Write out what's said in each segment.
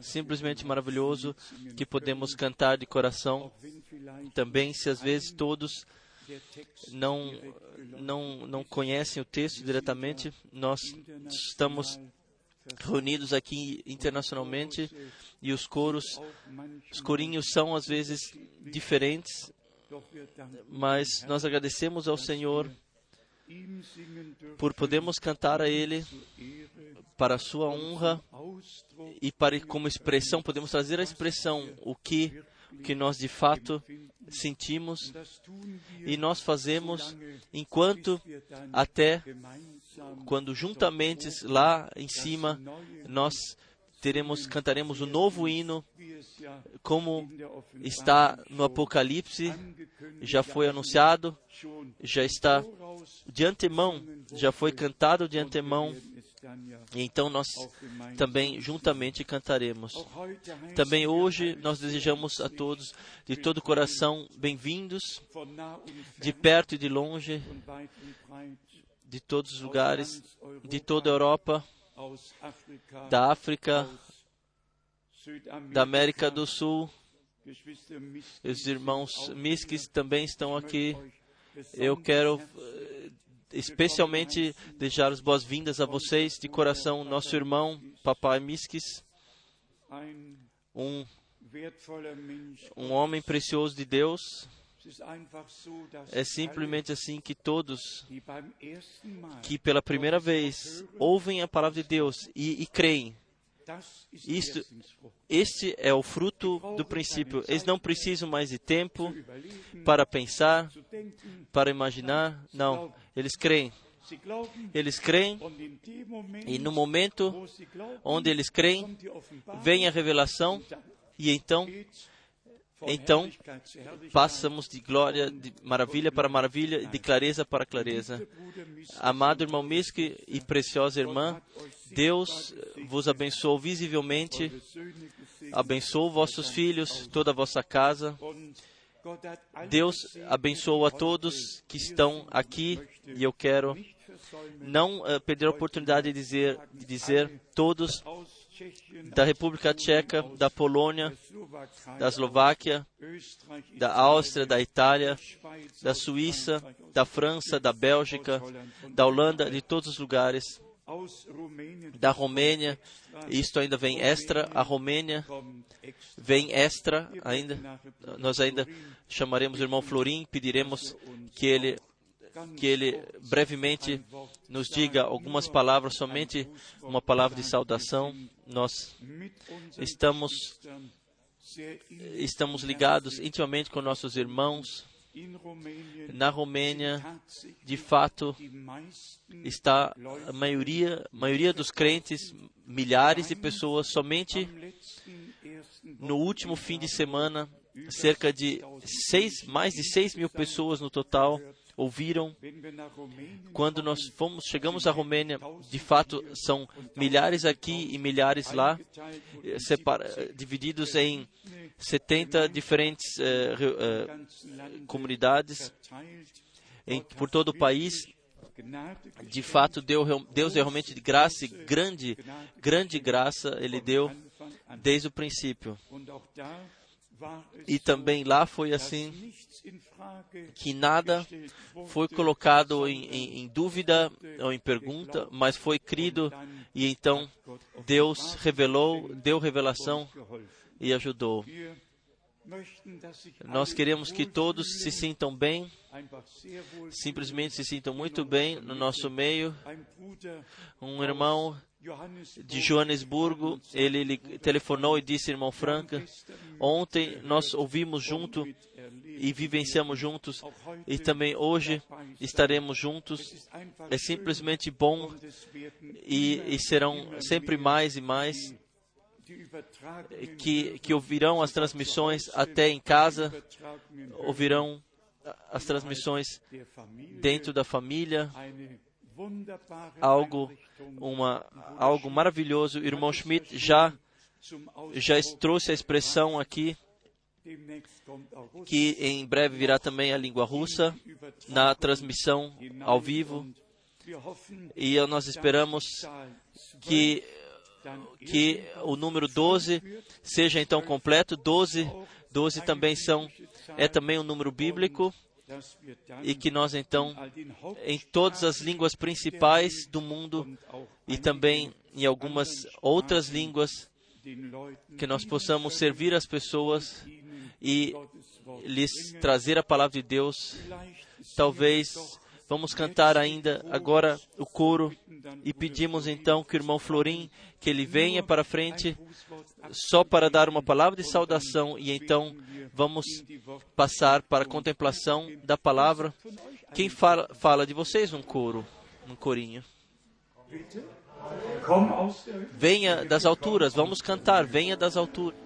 Simplesmente maravilhoso que podemos cantar de coração. Também, se às vezes todos não, não, não conhecem o texto diretamente, nós estamos reunidos aqui internacionalmente e os coros, os corinhos são às vezes diferentes, mas nós agradecemos ao Senhor por podermos cantar a Ele para a sua honra e para como expressão podemos trazer a expressão o que que nós de fato sentimos e nós fazemos enquanto até quando juntamente lá em cima nós teremos cantaremos o um novo hino como está no Apocalipse já foi anunciado já está de antemão já foi cantado de antemão então nós também juntamente cantaremos. Também hoje nós desejamos a todos de todo o coração bem-vindos, de perto e de longe, de todos os lugares, de toda a Europa, da África, da América do Sul. Os irmãos Miskis também estão aqui. Eu quero especialmente desejar as boas-vindas a vocês de coração, nosso irmão, papai Miskis, um, um homem precioso de Deus. É simplesmente assim que todos que pela primeira vez ouvem a palavra de Deus e, e creem isto, este é o fruto do princípio. Eles não precisam mais de tempo para pensar, para imaginar. Não, eles creem. Eles creem e no momento onde eles creem, vem a revelação e então então, passamos de glória, de maravilha para maravilha, de clareza para clareza. Amado irmão Miski e preciosa irmã, Deus vos abençoe visivelmente, abençoe vossos filhos, toda a vossa casa. Deus abençoe a todos que estão aqui e eu quero não uh, perder a oportunidade de dizer, de dizer todos da República Tcheca, da Polônia, da Eslováquia, da Áustria, da Itália, da Suíça, da França, da Bélgica, da Holanda, de todos os lugares, da Romênia, isto ainda vem extra, a Romênia vem extra ainda, nós ainda chamaremos o irmão Florim, pediremos que ele que ele brevemente nos diga algumas palavras, somente uma palavra de saudação. Nós estamos estamos ligados intimamente com nossos irmãos na Romênia, de fato, está a maioria, maioria dos crentes, milhares de pessoas, somente no último fim de semana, cerca de seis, mais de 6 mil pessoas no total ouviram. Quando nós fomos, chegamos à Romênia, de fato são milhares aqui e milhares lá, eh, separa, divididos em 70 diferentes uh, comunidades em, por todo o país. De fato, Deus, Deus é realmente de graça, grande, grande graça, Ele deu desde o princípio. E também lá foi assim que nada foi colocado em, em, em, dúvida ou em pergunta, mas foi crido e então Deus revelou, deu revelação e ajudou. Nós queremos que todos se sintam bem, simplesmente se sintam muito bem no nosso meio. Um irmão de Joanesburgo, ele, ele telefonou e disse, irmão Franca, ontem nós ouvimos junto e vivenciamos juntos e também hoje estaremos juntos. É simplesmente bom e, e serão sempre mais e mais que, que ouvirão as transmissões até em casa, ouvirão as transmissões dentro da família, algo, uma, algo maravilhoso. O irmão Schmidt já, já trouxe a expressão aqui, que em breve virá também a língua russa, na transmissão ao vivo. E nós esperamos que que o número 12 seja então completo. 12, 12 também são é também um número bíblico e que nós então em todas as línguas principais do mundo e também em algumas outras línguas que nós possamos servir as pessoas e lhes trazer a palavra de Deus. Talvez vamos cantar ainda agora o coro e pedimos então que o irmão Florim que ele venha para frente só para dar uma palavra de saudação e então vamos passar para a contemplação da palavra. Quem fala, fala de vocês um coro, um corinho? Venha das alturas, vamos cantar, venha das alturas.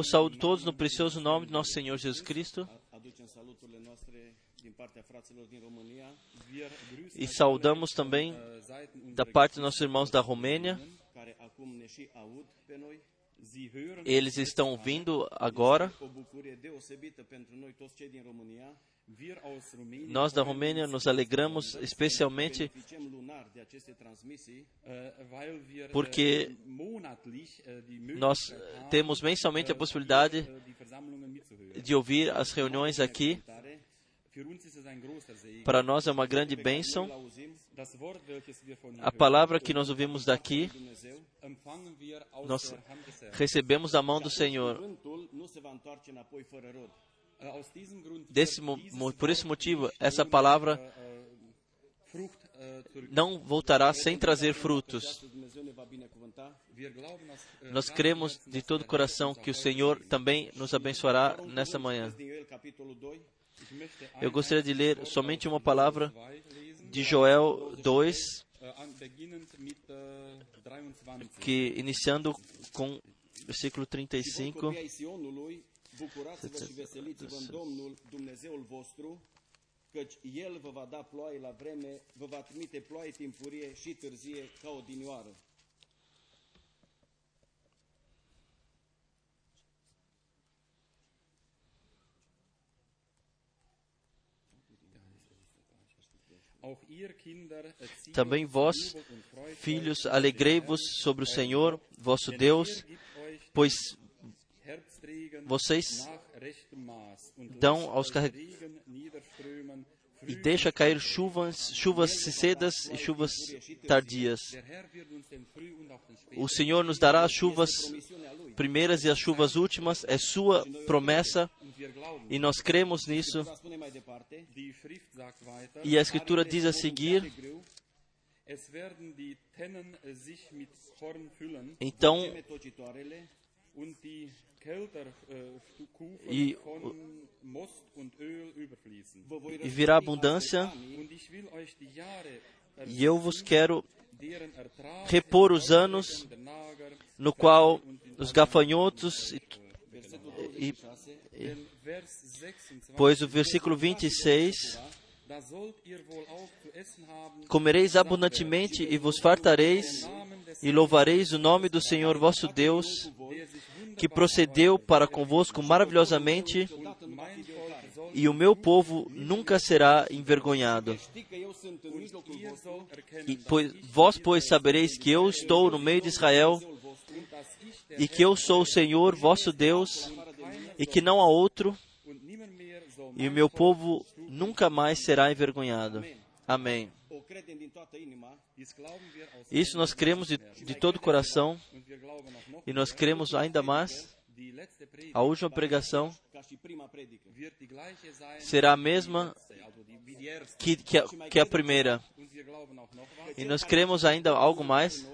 Vos saúdo todos no precioso nome de nosso Senhor Jesus Cristo. E saudamos também da parte dos nossos irmãos da Romênia. Eles estão vindo agora. Nós da Romênia nos alegramos especialmente porque nós temos mensalmente a possibilidade de ouvir as reuniões aqui. Para nós é uma grande bênção. A palavra que nós ouvimos daqui, nós recebemos da mão do Senhor. Desse, por esse motivo, essa palavra não voltará sem trazer frutos. Nós cremos de todo o coração que o Senhor também nos abençoará nessa manhã. Eu gostaria de ler somente uma palavra de Joel 2, que iniciando com versículo 35. Bucurați-vă și veseliți-vă în Domnul Dumnezeul vostru, căci El vă va da ploaie la vreme, vă va trimite ploaie timpurie și târzie ca o dinioară. Também vós, filhos, alegrei-vos sobre o Senhor, vosso Deus, pois vocês dão aos carregadores e deixa cair chuvas, chuvas cedas e chuvas tardias. O Senhor nos dará as chuvas primeiras e as chuvas últimas, é sua promessa e nós cremos nisso. E a Escritura diz a seguir: então e, e virá abundância, e eu vos quero repor os anos no qual os gafanhotos e, e, e, pois o versículo 26 comereis abundantemente e vos fartareis e louvareis o nome do Senhor vosso Deus, que procedeu para convosco maravilhosamente, e o meu povo nunca será envergonhado. E, pois, vós, pois, sabereis que eu estou no meio de Israel, e que eu sou o Senhor vosso Deus, e que não há outro, e o meu povo nunca mais será envergonhado. Amém. Isso nós cremos de, de todo o coração e nós cremos ainda mais. A última pregação será a mesma que, que, a, que a primeira. E nós cremos ainda algo mais.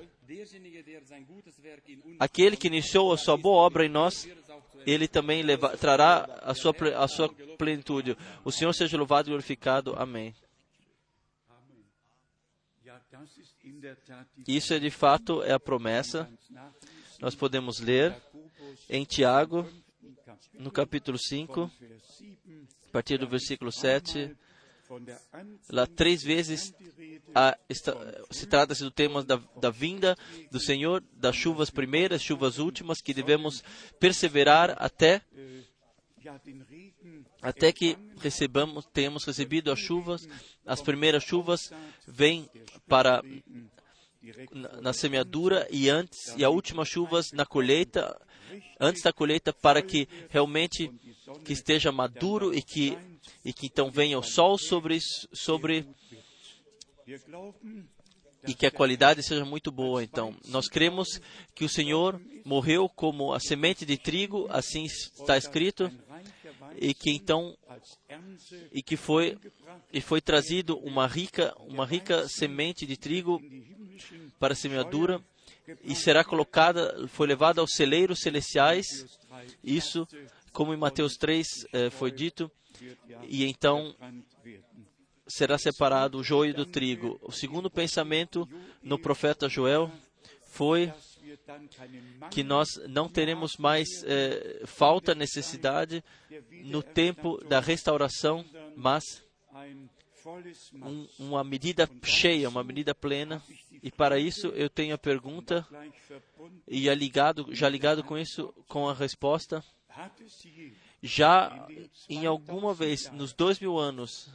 Aquele que iniciou a sua boa obra em nós, ele também leva, trará a sua, a sua plenitude. O Senhor seja louvado e glorificado. Amém. Isso é de fato é a promessa. Nós podemos ler em Tiago, no capítulo 5, a partir do versículo 7. Lá três vezes a, se trata-se do tema da, da vinda do Senhor, das chuvas primeiras, chuvas últimas, que devemos perseverar até até que recebamos, tenhamos recebido as chuvas, as primeiras chuvas vêm para na semeadura e antes e a última chuvas na colheita, antes da colheita para que realmente que esteja maduro e que e que então venha o sol sobre sobre e que a qualidade seja muito boa. Então, nós cremos que o Senhor morreu como a semente de trigo, assim está escrito, e que então e que foi e foi trazido uma rica uma rica semente de trigo para a semeadura e será colocada foi levada aos celeiros celestiais. Isso como em Mateus 3 eh, foi dito e então será separado o joio do trigo. O segundo pensamento no profeta Joel foi que nós não teremos mais eh, falta, necessidade no tempo da restauração, mas um, uma medida cheia, uma medida plena. E para isso eu tenho a pergunta e é ligado, já ligado com isso, com a resposta. Já em alguma vez nos dois mil anos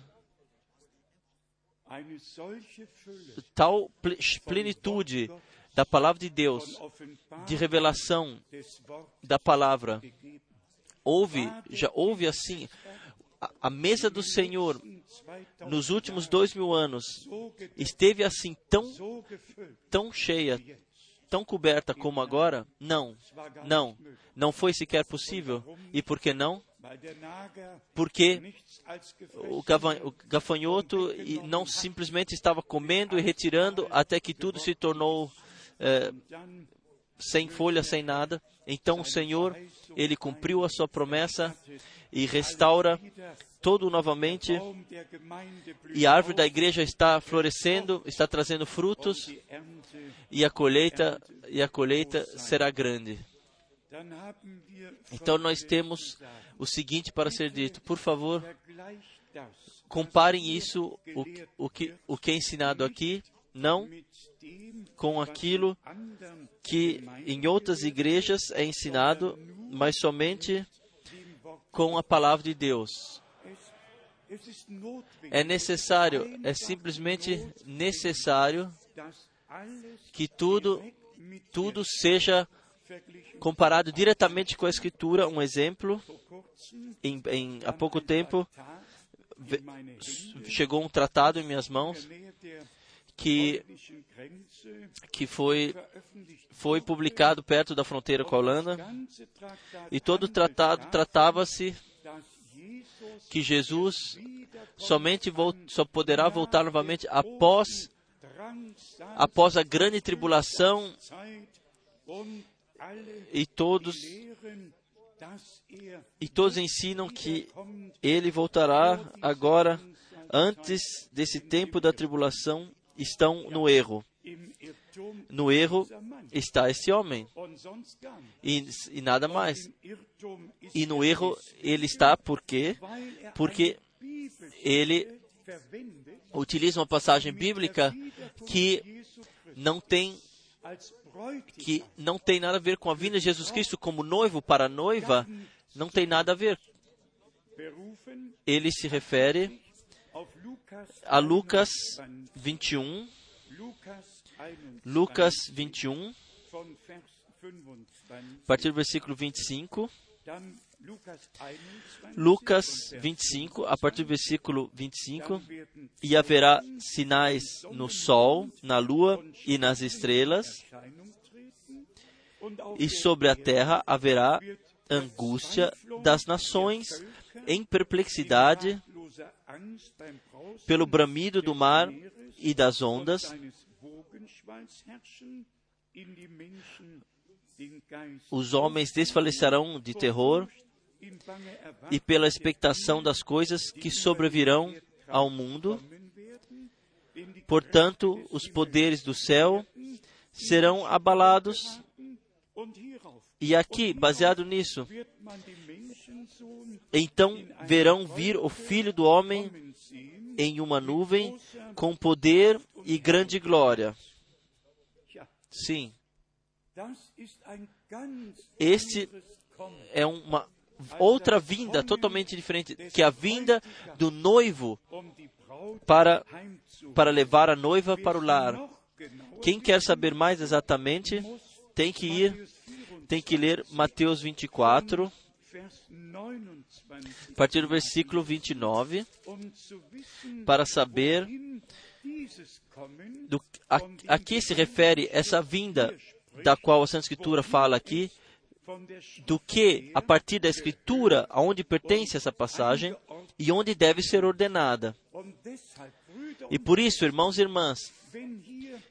tal plenitude da palavra de Deus, de revelação da palavra. Houve, já houve assim, a, mesa do Senhor nos últimos dois mil anos esteve assim tão, tão cheia, tão coberta como agora? Não, não, não foi sequer possível. E por que não? Porque o gafanhoto não simplesmente estava comendo e retirando até que tudo se tornou é, sem folha, sem nada. Então o Senhor, ele cumpriu a sua promessa e restaura todo novamente. E a árvore da igreja está florescendo, está trazendo frutos e a colheita e a colheita será grande. Então nós temos o seguinte para ser dito. Por favor, comparem isso o, o que o que é ensinado aqui não com aquilo que em outras igrejas é ensinado, mas somente com a palavra de Deus. É necessário, é simplesmente necessário que tudo, tudo seja comparado diretamente com a Escritura. Um exemplo, em, em, há pouco tempo chegou um tratado em minhas mãos que, que foi, foi publicado perto da fronteira com a Holanda. E todo o tratado tratava-se que Jesus somente só poderá voltar novamente após, após a grande tribulação e todos e todos ensinam que ele voltará agora antes desse tempo da tribulação estão no erro. No erro está esse homem e, e nada mais. E no erro ele está por quê? Porque ele utiliza uma passagem bíblica que não tem que não tem nada a ver com a vinda de Jesus Cristo como noivo para a noiva, não tem nada a ver. Ele se refere a Lucas 21, Lucas 21, a partir do versículo 25. Lucas 25, a partir do versículo 25, e haverá sinais no sol, na lua e nas estrelas, e sobre a terra haverá angústia das nações, em perplexidade, pelo bramido do mar e das ondas, os homens desfalecerão de terror e pela expectação das coisas que sobrevirão ao mundo. Portanto, os poderes do céu serão abalados. E aqui, baseado nisso, então verão vir o Filho do Homem em uma nuvem com poder e grande glória. Sim. Este é uma outra vinda totalmente diferente, que é a vinda do noivo para, para levar a noiva para o lar. Quem quer saber mais exatamente, tem que ir, tem que ler Mateus 24, a partir do versículo 29, para saber do, a, a que se refere essa vinda da qual a Santa Escritura fala aqui, do que a partir da Escritura, aonde pertence essa passagem e onde deve ser ordenada. E por isso, irmãos e irmãs,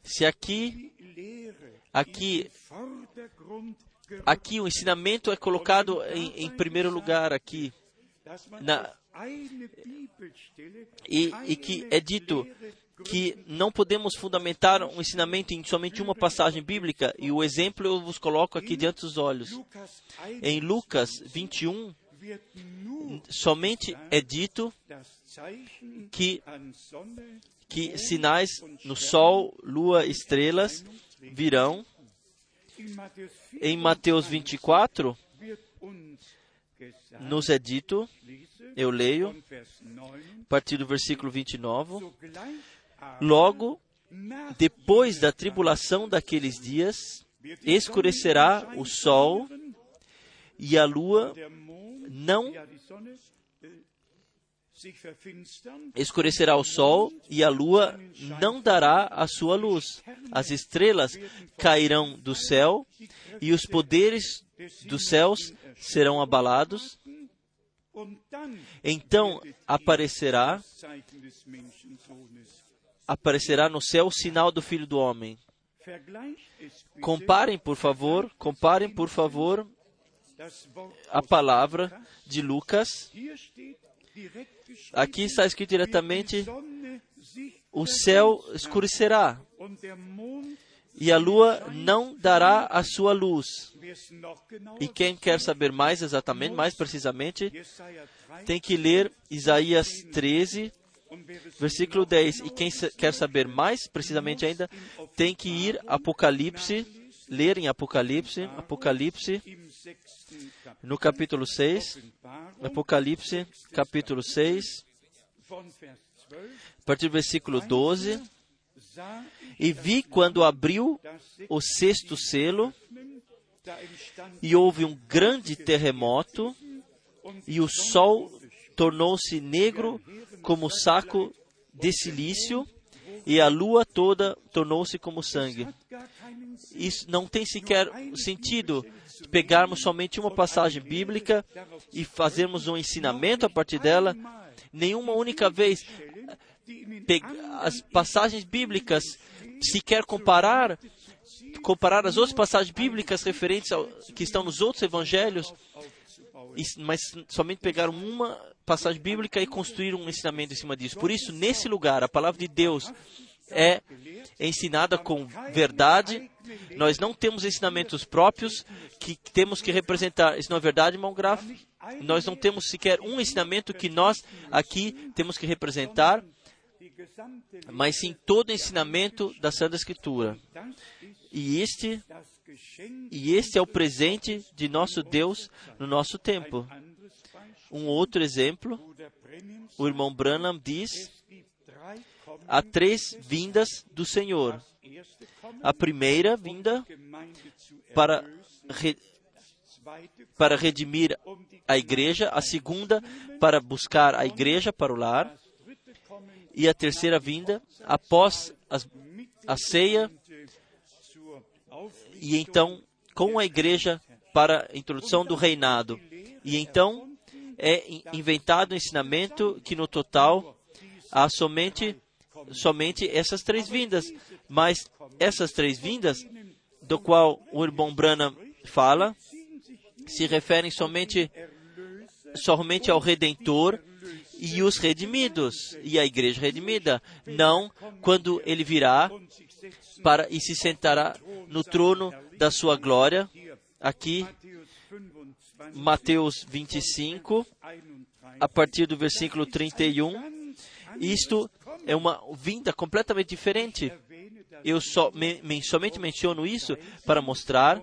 se aqui, aqui, aqui o ensinamento é colocado em, em primeiro lugar aqui, na, e, e que é dito que não podemos fundamentar um ensinamento em somente uma passagem bíblica, e o exemplo eu vos coloco aqui diante dos olhos. Em Lucas 21, somente é dito que, que sinais no sol, lua, estrelas virão. Em Mateus 24, nos é dito, eu leio, a partir do versículo 29, Logo, depois da tribulação daqueles dias, escurecerá o sol e a lua não escurecerá o sol e a lua não dará a sua luz. As estrelas cairão do céu e os poderes dos céus serão abalados. Então aparecerá aparecerá no céu o sinal do Filho do Homem. Comparem, por favor, comparem, por favor, a palavra de Lucas. Aqui está escrito diretamente: o céu escurecerá e a lua não dará a sua luz. E quem quer saber mais exatamente, mais precisamente, tem que ler Isaías 13, Versículo 10. E quem quer saber mais precisamente ainda, tem que ir Apocalipse, ler em Apocalipse, Apocalipse, no capítulo 6, Apocalipse, capítulo 6, a partir do versículo 12. E vi quando abriu o sexto selo, e houve um grande terremoto, e o sol tornou-se negro como saco de silício e a lua toda tornou-se como sangue. Isso não tem sequer sentido pegarmos somente uma passagem bíblica e fazermos um ensinamento a partir dela. Nenhuma única vez as passagens bíblicas sequer comparar comparar as outras passagens bíblicas referentes ao, que estão nos outros evangelhos, mas somente pegar uma passagem bíblica e construir um ensinamento em cima disso. Por isso, nesse lugar, a palavra de Deus é ensinada com verdade. Nós não temos ensinamentos próprios que temos que representar. Isso não é verdade, irmão Graf? Nós não temos sequer um ensinamento que nós aqui temos que representar, mas sim todo ensinamento da Santa Escritura. E este, e este é o presente de nosso Deus no nosso tempo. Um outro exemplo, o irmão Branham diz: há três vindas do Senhor. A primeira vinda para, re, para redimir a igreja, a segunda para buscar a igreja para o lar, e a terceira vinda após a, a ceia, e então com a igreja para a introdução do reinado. E então é inventado um ensinamento que no total há somente somente essas três vindas, mas essas três vindas, do qual o irmão Branham fala, se referem somente somente ao Redentor e os redimidos e a igreja redimida, não quando ele virá para e se sentará no trono da sua glória. Aqui, Mateus 25, a partir do versículo 31. Isto é uma vinda completamente diferente. Eu só, me, me, somente menciono isso para mostrar,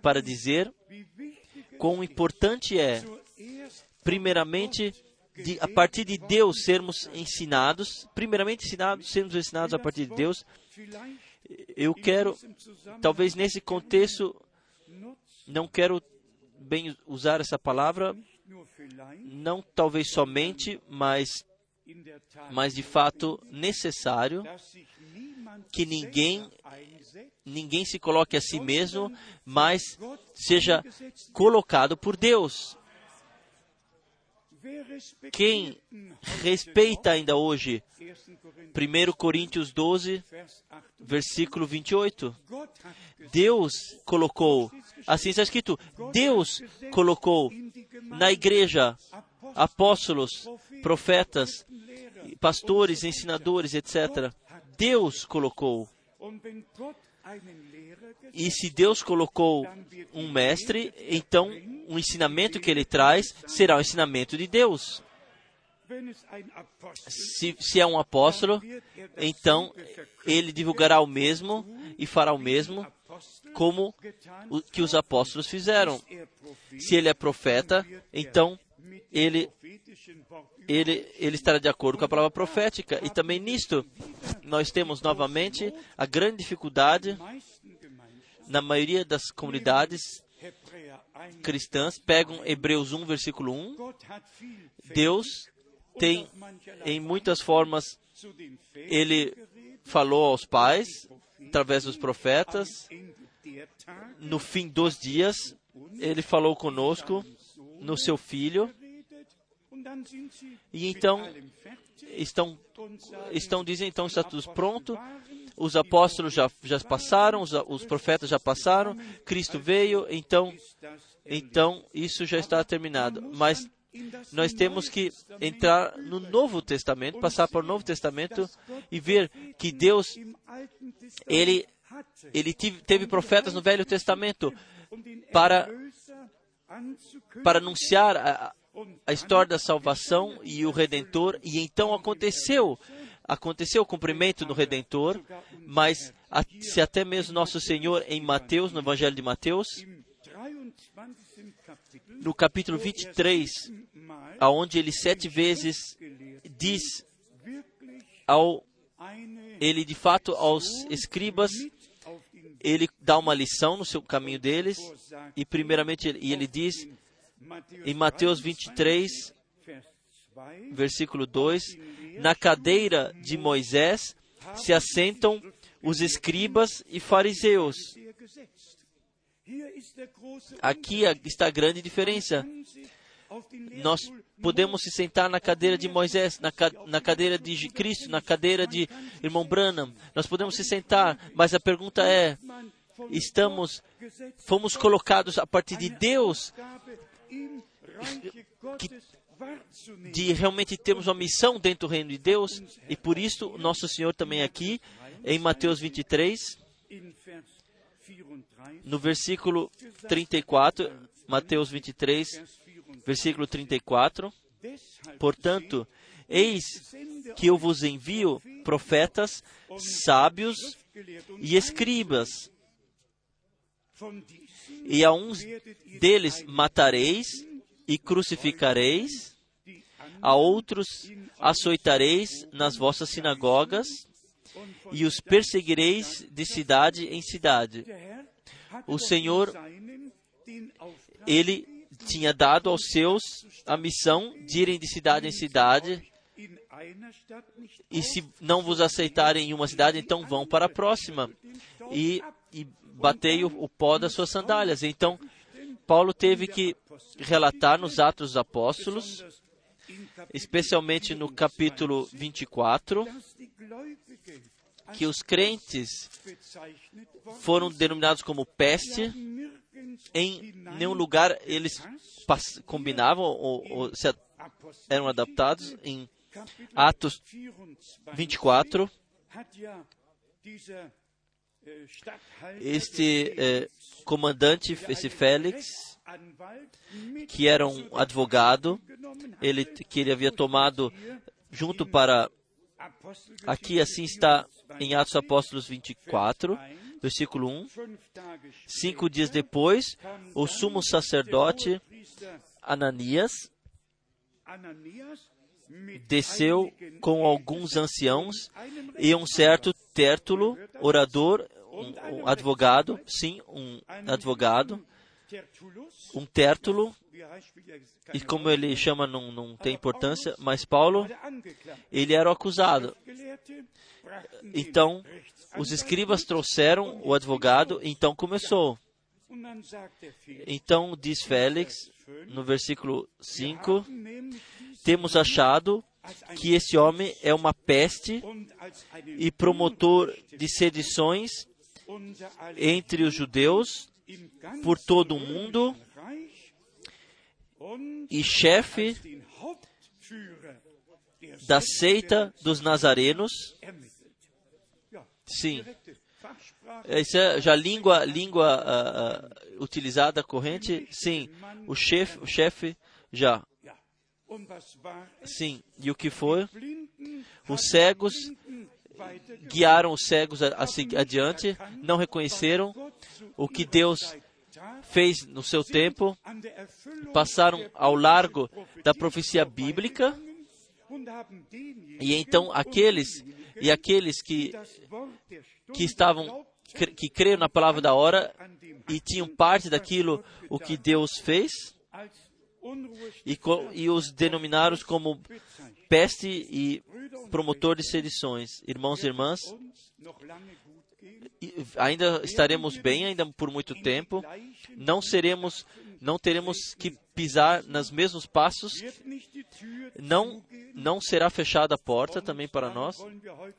para dizer quão importante é, primeiramente, de, a partir de Deus sermos ensinados, primeiramente ensinados, sermos ensinados a partir de Deus. Eu quero, talvez nesse contexto, não quero bem usar essa palavra, não talvez somente, mas mas de fato necessário que ninguém ninguém se coloque a si mesmo, mas seja colocado por Deus. Quem respeita ainda hoje 1 Coríntios 12, versículo 28. Deus colocou, assim está escrito, Deus colocou na igreja apóstolos, profetas, pastores, ensinadores, etc. Deus colocou. E se Deus colocou um mestre, então o ensinamento que ele traz será o ensinamento de Deus. Se, se é um apóstolo, então ele divulgará o mesmo e fará o mesmo como o que os apóstolos fizeram. Se ele é profeta, então ele, ele, ele estará de acordo com a palavra profética. E também nisto, nós temos novamente a grande dificuldade na maioria das comunidades cristãs, pegam Hebreus 1, versículo 1. Deus tem, em muitas formas, ele falou aos pais, através dos profetas. No fim dos dias, ele falou conosco no seu filho. E então estão, estão dizem então está tudo pronto. Os apóstolos já, já passaram, os, os profetas já passaram, Cristo veio, então, então isso já está terminado. Mas nós temos que entrar no Novo Testamento, passar para o Novo Testamento e ver que Deus, ele, ele teve profetas no Velho Testamento para para anunciar a, a história da salvação e o Redentor, e então aconteceu, aconteceu o cumprimento do Redentor, mas a, se até mesmo nosso Senhor em Mateus, no Evangelho de Mateus, no capítulo 23, aonde ele sete vezes diz ao ele de fato aos escribas ele dá uma lição no seu caminho deles, e primeiramente ele, ele diz em Mateus 23, versículo 2: Na cadeira de Moisés se assentam os escribas e fariseus. Aqui está a grande diferença. Nós podemos se sentar na cadeira de Moisés, na, na cadeira de Cristo, na cadeira de irmão Branham. Nós podemos se sentar, mas a pergunta é: estamos, fomos colocados a partir de Deus de realmente termos uma missão dentro do reino de Deus, e por isso nosso Senhor também aqui, em Mateus 23, no versículo 34, Mateus 23, versículo 34. Portanto, eis que eu vos envio profetas, sábios e escribas. E a uns deles matareis e crucificareis, a outros açoitareis nas vossas sinagogas e os perseguireis de cidade em cidade. O Senhor, Ele tinha dado aos seus a missão de irem de cidade em cidade. E se não vos aceitarem em uma cidade, então vão para a próxima. E, e batei o, o pó das suas sandálias. Então, Paulo teve que relatar nos Atos dos Apóstolos, especialmente no capítulo 24, que os crentes foram denominados como peste. Em nenhum lugar eles combinavam ou, ou eram adaptados. Em Atos 24, este eh, comandante, esse Félix, que era um advogado, ele que ele havia tomado junto para aqui assim está em Atos Apóstolos 24, versículo 1. Cinco dias depois, o sumo sacerdote Ananias desceu com alguns anciãos e um certo Tértulo, orador, um, um advogado, sim, um advogado, um Tértulo, e como ele chama não, não tem importância, mas Paulo, ele era o acusado. Então, os escribas trouxeram o advogado, então começou. Então diz Félix, no versículo 5, temos achado que esse homem é uma peste e promotor de sedições entre os judeus por todo o mundo e chefe da seita dos nazarenos. Sim. Isso é já língua, língua uh, uh, utilizada corrente? Sim. O chefe, o chefe já. Sim. E o que foi? Os cegos guiaram os cegos adiante, não reconheceram o que Deus fez no seu tempo, passaram ao largo da profecia bíblica, e então aqueles e aqueles que que estavam que creram na palavra da hora e tinham parte daquilo o que Deus fez e, e os denominaram como peste e promotor de sedições. Irmãos e irmãs, ainda estaremos bem ainda por muito tempo. Não seremos, não teremos que pisar nos mesmos passos. Não, não será fechada a porta também para nós.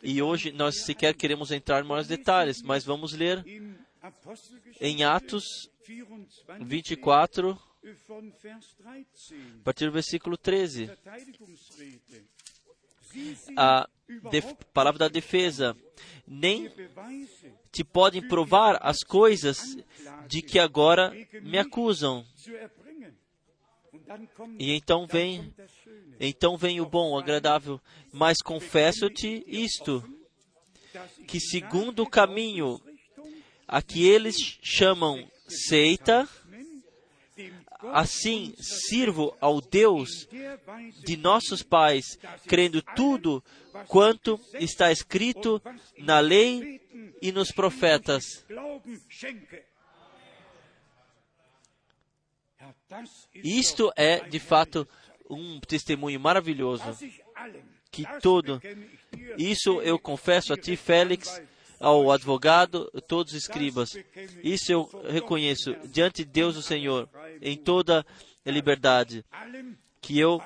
E hoje nós sequer queremos entrar em mais detalhes, mas vamos ler em Atos 24, a partir do versículo 13. A palavra da defesa. Nem te podem provar as coisas de que agora me acusam. E então vem, então vem o bom, o agradável. Mas confesso-te isto, que segundo o caminho a que eles chamam seita, Assim, sirvo ao Deus de nossos pais, crendo tudo quanto está escrito na lei e nos profetas. Isto é, de fato, um testemunho maravilhoso. Que todo, isso eu confesso a ti, Félix, ao advogado, todos os escribas. Isso eu reconheço diante de Deus o Senhor, em toda a liberdade, que eu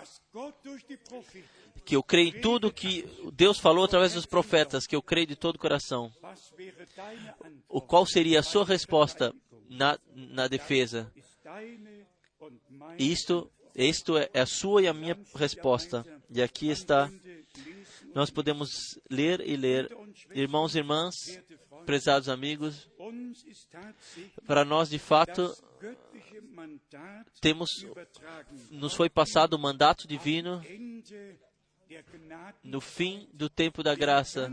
que eu creio em tudo que Deus falou através dos profetas, que eu creio de todo o coração. O qual seria a sua resposta na, na defesa? Isto, isto é a sua e a minha resposta. E aqui está nós podemos ler e ler. Irmãos e irmãs, prezados amigos, para nós de fato temos nos foi passado o mandato divino no fim do tempo da graça,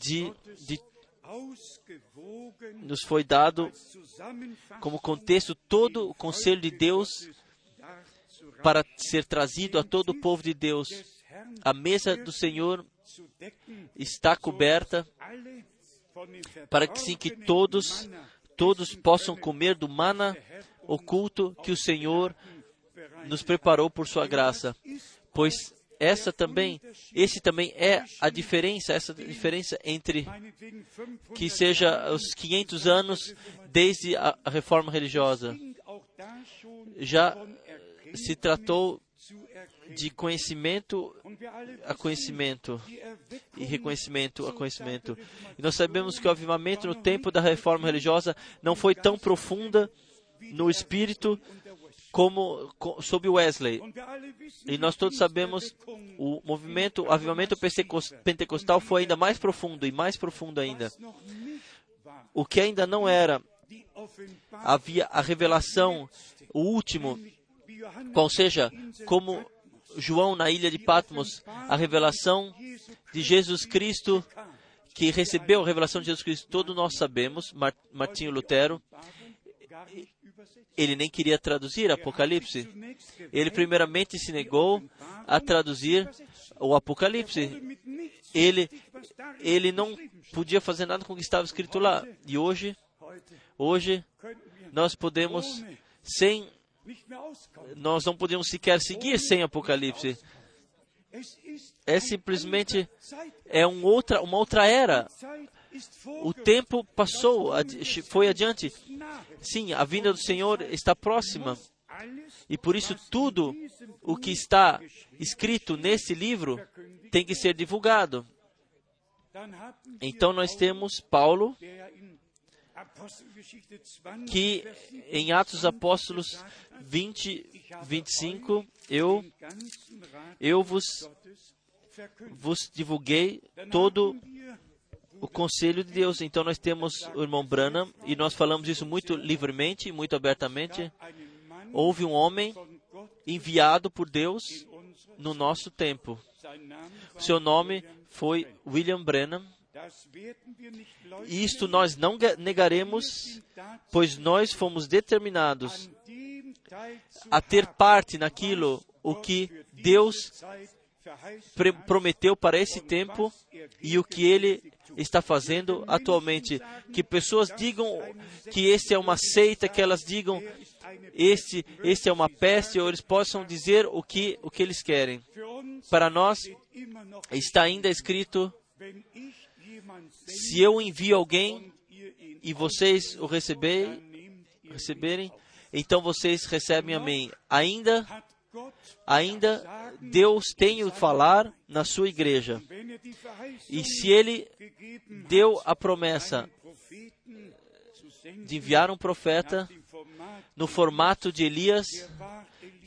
de, de nos foi dado como contexto todo o conselho de Deus para ser trazido a todo o povo de Deus. A mesa do Senhor está coberta para que sim que todos todos possam comer do mana oculto que o Senhor nos preparou por sua graça. Pois essa também, esse também é a diferença, essa diferença entre que seja os 500 anos desde a reforma religiosa. Já se tratou de conhecimento a conhecimento e reconhecimento a conhecimento. E nós sabemos que o avivamento no tempo da reforma religiosa não foi tão profunda no espírito como sob Wesley. E nós todos sabemos o movimento, o avivamento pentecostal foi ainda mais profundo e mais profundo ainda. O que ainda não era, havia a revelação, o último, qual seja, como João na ilha de Patmos, a revelação de Jesus Cristo, que recebeu a revelação de Jesus Cristo, todos nós sabemos, Martinho Lutero, ele nem queria traduzir Apocalipse. Ele primeiramente se negou a traduzir o Apocalipse. Ele, ele não podia fazer nada com o que estava escrito lá. E hoje, hoje, nós podemos, sem, nós não podemos sequer seguir sem Apocalipse. É simplesmente é um outra, uma outra era. O tempo passou, foi adiante. Sim, a vinda do Senhor está próxima. E por isso tudo o que está escrito nesse livro tem que ser divulgado. Então nós temos Paulo, que em Atos Apóstolos 20, 25, eu, eu vos, vos divulguei todo o conselho de Deus. Então nós temos o irmão Branham e nós falamos isso muito livremente, muito abertamente. Houve um homem enviado por Deus no nosso tempo. Seu nome foi William Branham. Isto nós não negaremos, pois nós fomos determinados a ter parte naquilo o que Deus prometeu para esse tempo e o que ele está fazendo atualmente. Que pessoas digam que este é uma seita, que elas digam este, este é uma peste, ou eles possam dizer o que, o que eles querem. Para nós, está ainda escrito: se eu envio alguém e vocês o receberem, receberem então vocês recebem a mim. Ainda ainda Deus tem o falar na sua igreja. E se ele deu a promessa de enviar um profeta no formato de Elias,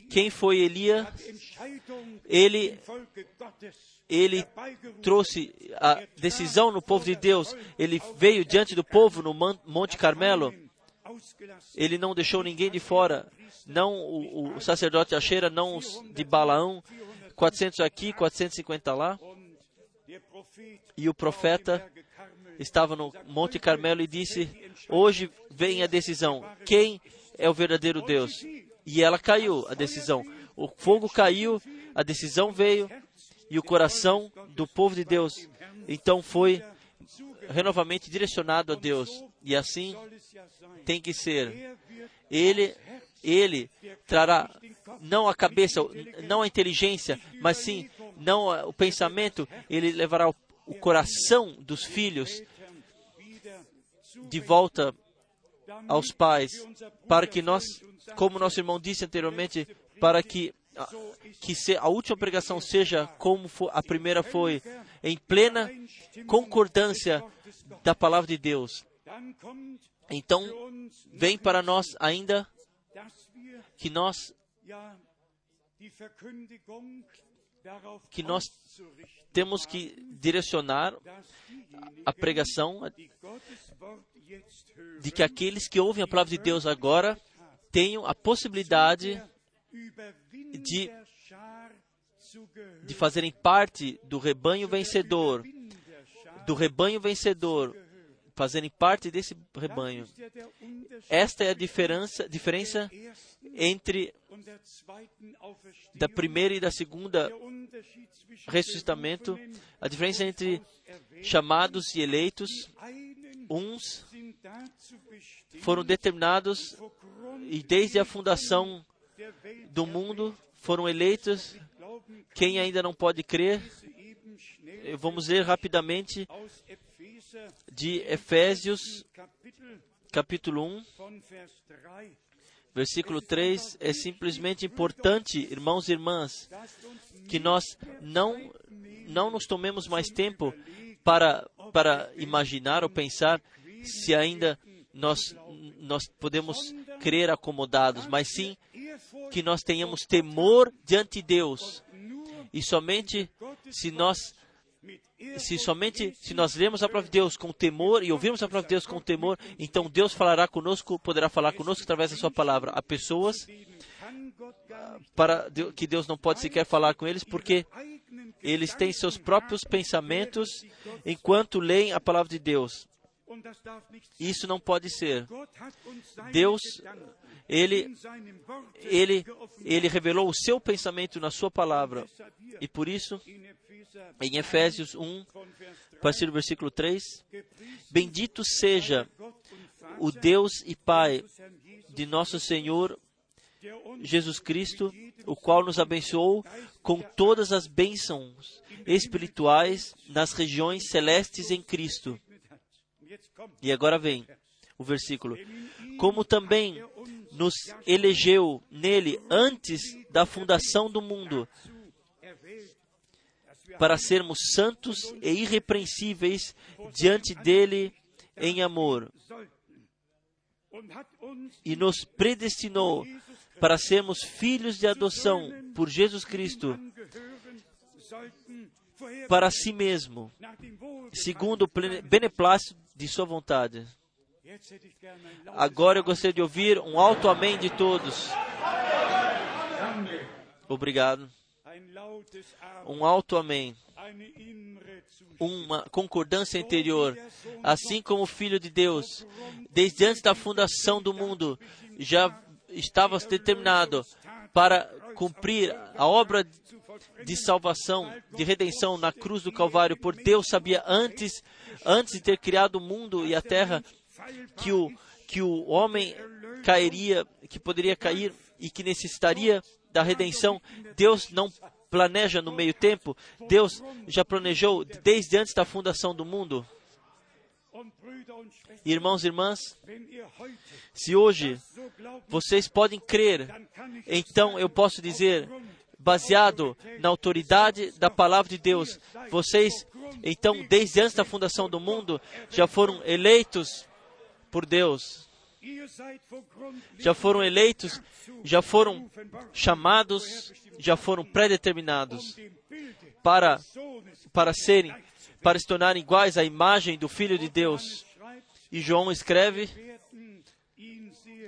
quem foi Elias? Ele ele trouxe a decisão no povo de Deus. Ele veio diante do povo no Monte Carmelo. Ele não deixou ninguém de fora não o, o sacerdote Acheira, não os de Balaão, 400 aqui, 450 lá. E o profeta estava no Monte Carmelo e disse: Hoje vem a decisão. Quem é o verdadeiro Deus? E ela caiu, a decisão. O fogo caiu, a decisão veio e o coração do povo de Deus então foi renovamente direcionado a Deus. E assim tem que ser. Ele ele trará não a cabeça, não a inteligência, mas sim não o pensamento, ele levará o coração dos filhos de volta aos pais, para que nós, como nosso irmão disse anteriormente, para que que a última pregação seja como a primeira foi, em plena concordância da palavra de Deus. Então, vem para nós ainda que nós que nós temos que direcionar a pregação de que aqueles que ouvem a palavra de Deus agora tenham a possibilidade de de fazerem parte do rebanho vencedor, do rebanho vencedor, fazerem parte desse rebanho. Esta é a diferença, diferença entre da primeira e da segunda ressuscitamento, a diferença entre chamados e eleitos. Uns foram determinados e desde a fundação do mundo foram eleitos. Quem ainda não pode crer, vamos ler rapidamente de Efésios, capítulo 1, versículo 3. É simplesmente importante, irmãos e irmãs, que nós não, não nos tomemos mais tempo para, para imaginar ou pensar se ainda nós, nós podemos crer acomodados, mas sim que nós tenhamos temor diante de Deus. E somente se nós se somente se nós lermos a palavra de Deus com temor e ouvirmos a palavra de Deus com temor, então Deus falará conosco, poderá falar conosco através da sua palavra. Há pessoas para que Deus não pode sequer falar com eles porque eles têm seus próprios pensamentos enquanto leem a palavra de Deus. Isso não pode ser. Deus, ele, ele, ele revelou o seu pensamento na sua palavra. E por isso, em Efésios 1, a partir do versículo 3, bendito seja o Deus e Pai de nosso Senhor Jesus Cristo, o qual nos abençoou com todas as bênçãos espirituais nas regiões celestes em Cristo. E agora vem o versículo. Como também nos elegeu nele antes da fundação do mundo, para sermos santos e irrepreensíveis diante dele em amor. E nos predestinou para sermos filhos de adoção por Jesus Cristo para si mesmo, segundo o beneplácito de sua vontade. Agora eu gostaria de ouvir um alto amém de todos. Obrigado. Um alto amém. Uma concordância interior. Assim como o Filho de Deus, desde antes da fundação do mundo, já estava determinado para cumprir a obra de salvação, de redenção na cruz do Calvário, por Deus sabia antes, antes de ter criado o mundo e a terra, que o, que o homem cairia, que poderia cair e que necessitaria da redenção. Deus não planeja no meio tempo, Deus já planejou desde antes da fundação do mundo. Irmãos e irmãs, se hoje vocês podem crer, então eu posso dizer, baseado na autoridade da palavra de Deus, vocês, então, desde antes da fundação do mundo, já foram eleitos por Deus. Já foram eleitos, já foram chamados, já foram predeterminados para, para serem para se tornarem iguais à imagem do Filho de Deus. E João escreve,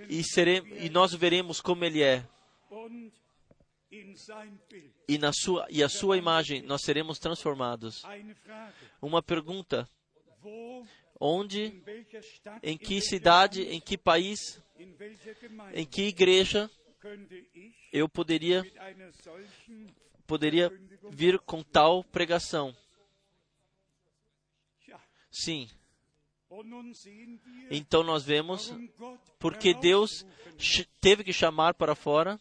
e, seremos, e nós veremos como ele é. E, na sua, e a sua imagem nós seremos transformados. Uma pergunta: onde, em que cidade, em que país, em que igreja eu poderia, poderia vir com tal pregação? Sim. Então nós vemos porque Deus teve que chamar para fora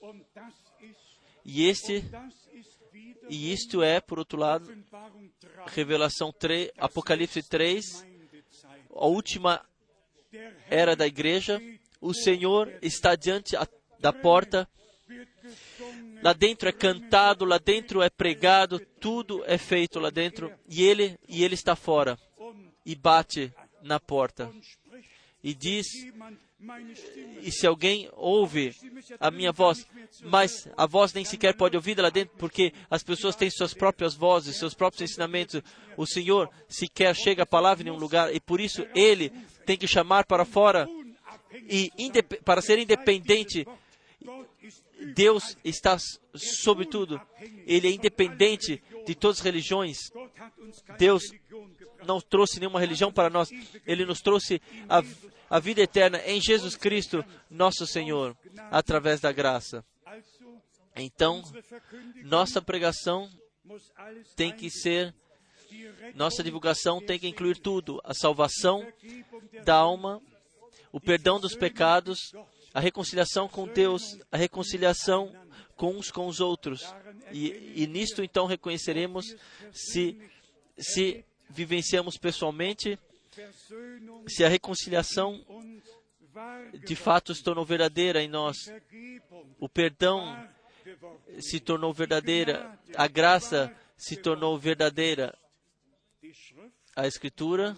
e este e isto é, por outro lado, Revelação 3, Apocalipse 3, a última era da igreja. O Senhor está diante da porta. Lá dentro é cantado, lá dentro é pregado, tudo é feito lá dentro e ele e ele está fora e bate na porta e diz: E se alguém ouve a minha voz, mas a voz nem sequer pode ouvir lá dentro, porque as pessoas têm suas próprias vozes, seus próprios ensinamentos. O Senhor sequer chega a palavra em nenhum lugar e por isso ele tem que chamar para fora e para ser independente Deus está sobre tudo. Ele é independente de todas as religiões. Deus não trouxe nenhuma religião para nós. Ele nos trouxe a, a vida eterna em Jesus Cristo, nosso Senhor, através da graça. Então, nossa pregação tem que ser, nossa divulgação tem que incluir tudo: a salvação da alma, o perdão dos pecados, a reconciliação com Deus, a reconciliação com uns com os outros. E, e nisto então reconheceremos se, se vivenciamos pessoalmente, se a reconciliação de fato se tornou verdadeira em nós, o perdão se tornou verdadeira, a graça se tornou verdadeira. A Escritura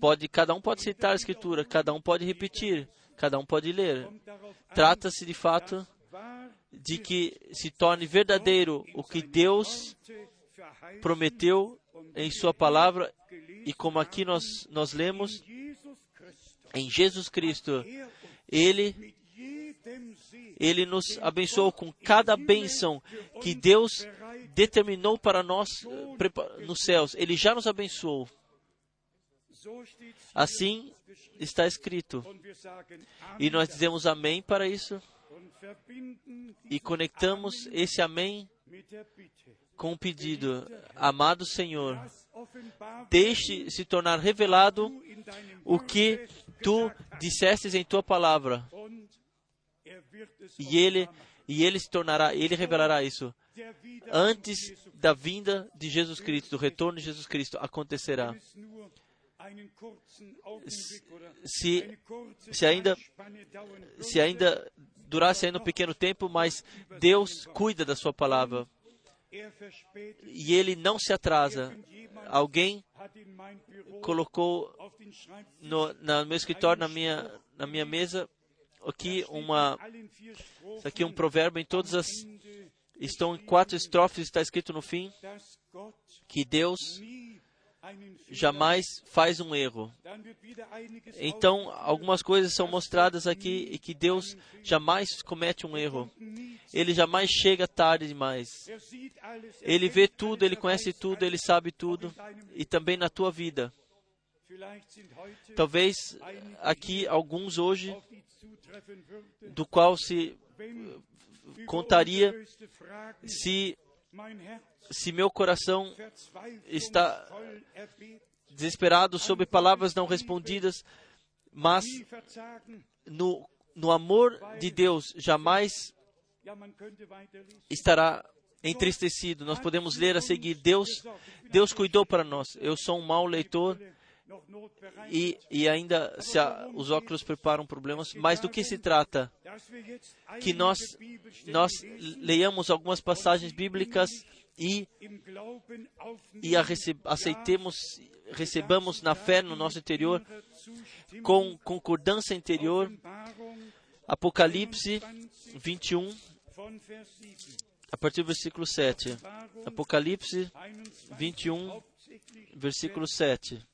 pode, cada um pode citar a Escritura, cada um pode repetir, cada um pode ler. Trata-se de fato de que se torne verdadeiro o que Deus prometeu em Sua palavra e como aqui nós, nós lemos, em Jesus Cristo, Ele ele nos abençoou com cada bênção que Deus determinou para nós nos céus. Ele já nos abençoou. Assim está escrito. E nós dizemos amém para isso. E conectamos esse amém com o pedido: Amado Senhor, deixe se tornar revelado o que tu dissestes em tua palavra. E ele, e ele se tornará, ele revelará isso. Antes da vinda de Jesus Cristo, do retorno de Jesus Cristo, acontecerá. Se, se ainda se ainda durasse ainda um pequeno tempo, mas Deus cuida da sua palavra. E ele não se atrasa. Alguém colocou no, no meu escritório, na minha, na minha mesa, aqui uma aqui um provérbio em todas as estão em quatro estrofes está escrito no fim que Deus jamais faz um erro. Então, algumas coisas são mostradas aqui e que Deus jamais comete um erro. Ele jamais chega tarde demais. Ele vê tudo, ele conhece tudo, ele sabe tudo e também na tua vida. Talvez aqui alguns hoje do qual se contaria se, se meu coração está desesperado sobre palavras não respondidas, mas no, no amor de Deus jamais estará entristecido. Nós podemos ler a seguir: Deus, Deus cuidou para nós. Eu sou um mau leitor e, e ainda se a, os óculos preparam problemas, mas do que se trata? Que nós, nós leiamos algumas passagens bíblicas e, e a aceitemos, recebamos na fé no nosso interior, com concordância interior. Apocalipse 21, a partir do versículo 7. Apocalipse 21, versículo 7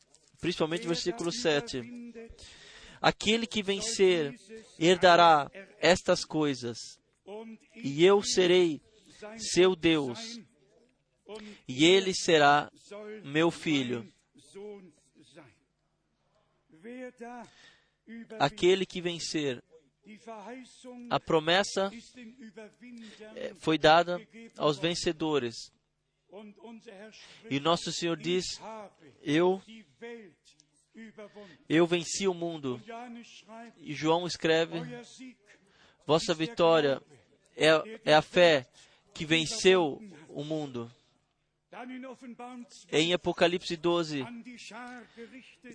principalmente versículo 7. Aquele que vencer herdará estas coisas, e eu serei seu Deus, e ele será meu filho. Aquele que vencer, a promessa eh, foi dada aos vencedores. E nosso Senhor diz: Eu eu venci o mundo. E João escreve: Vossa vitória é, é a fé que venceu o mundo. Em Apocalipse 12,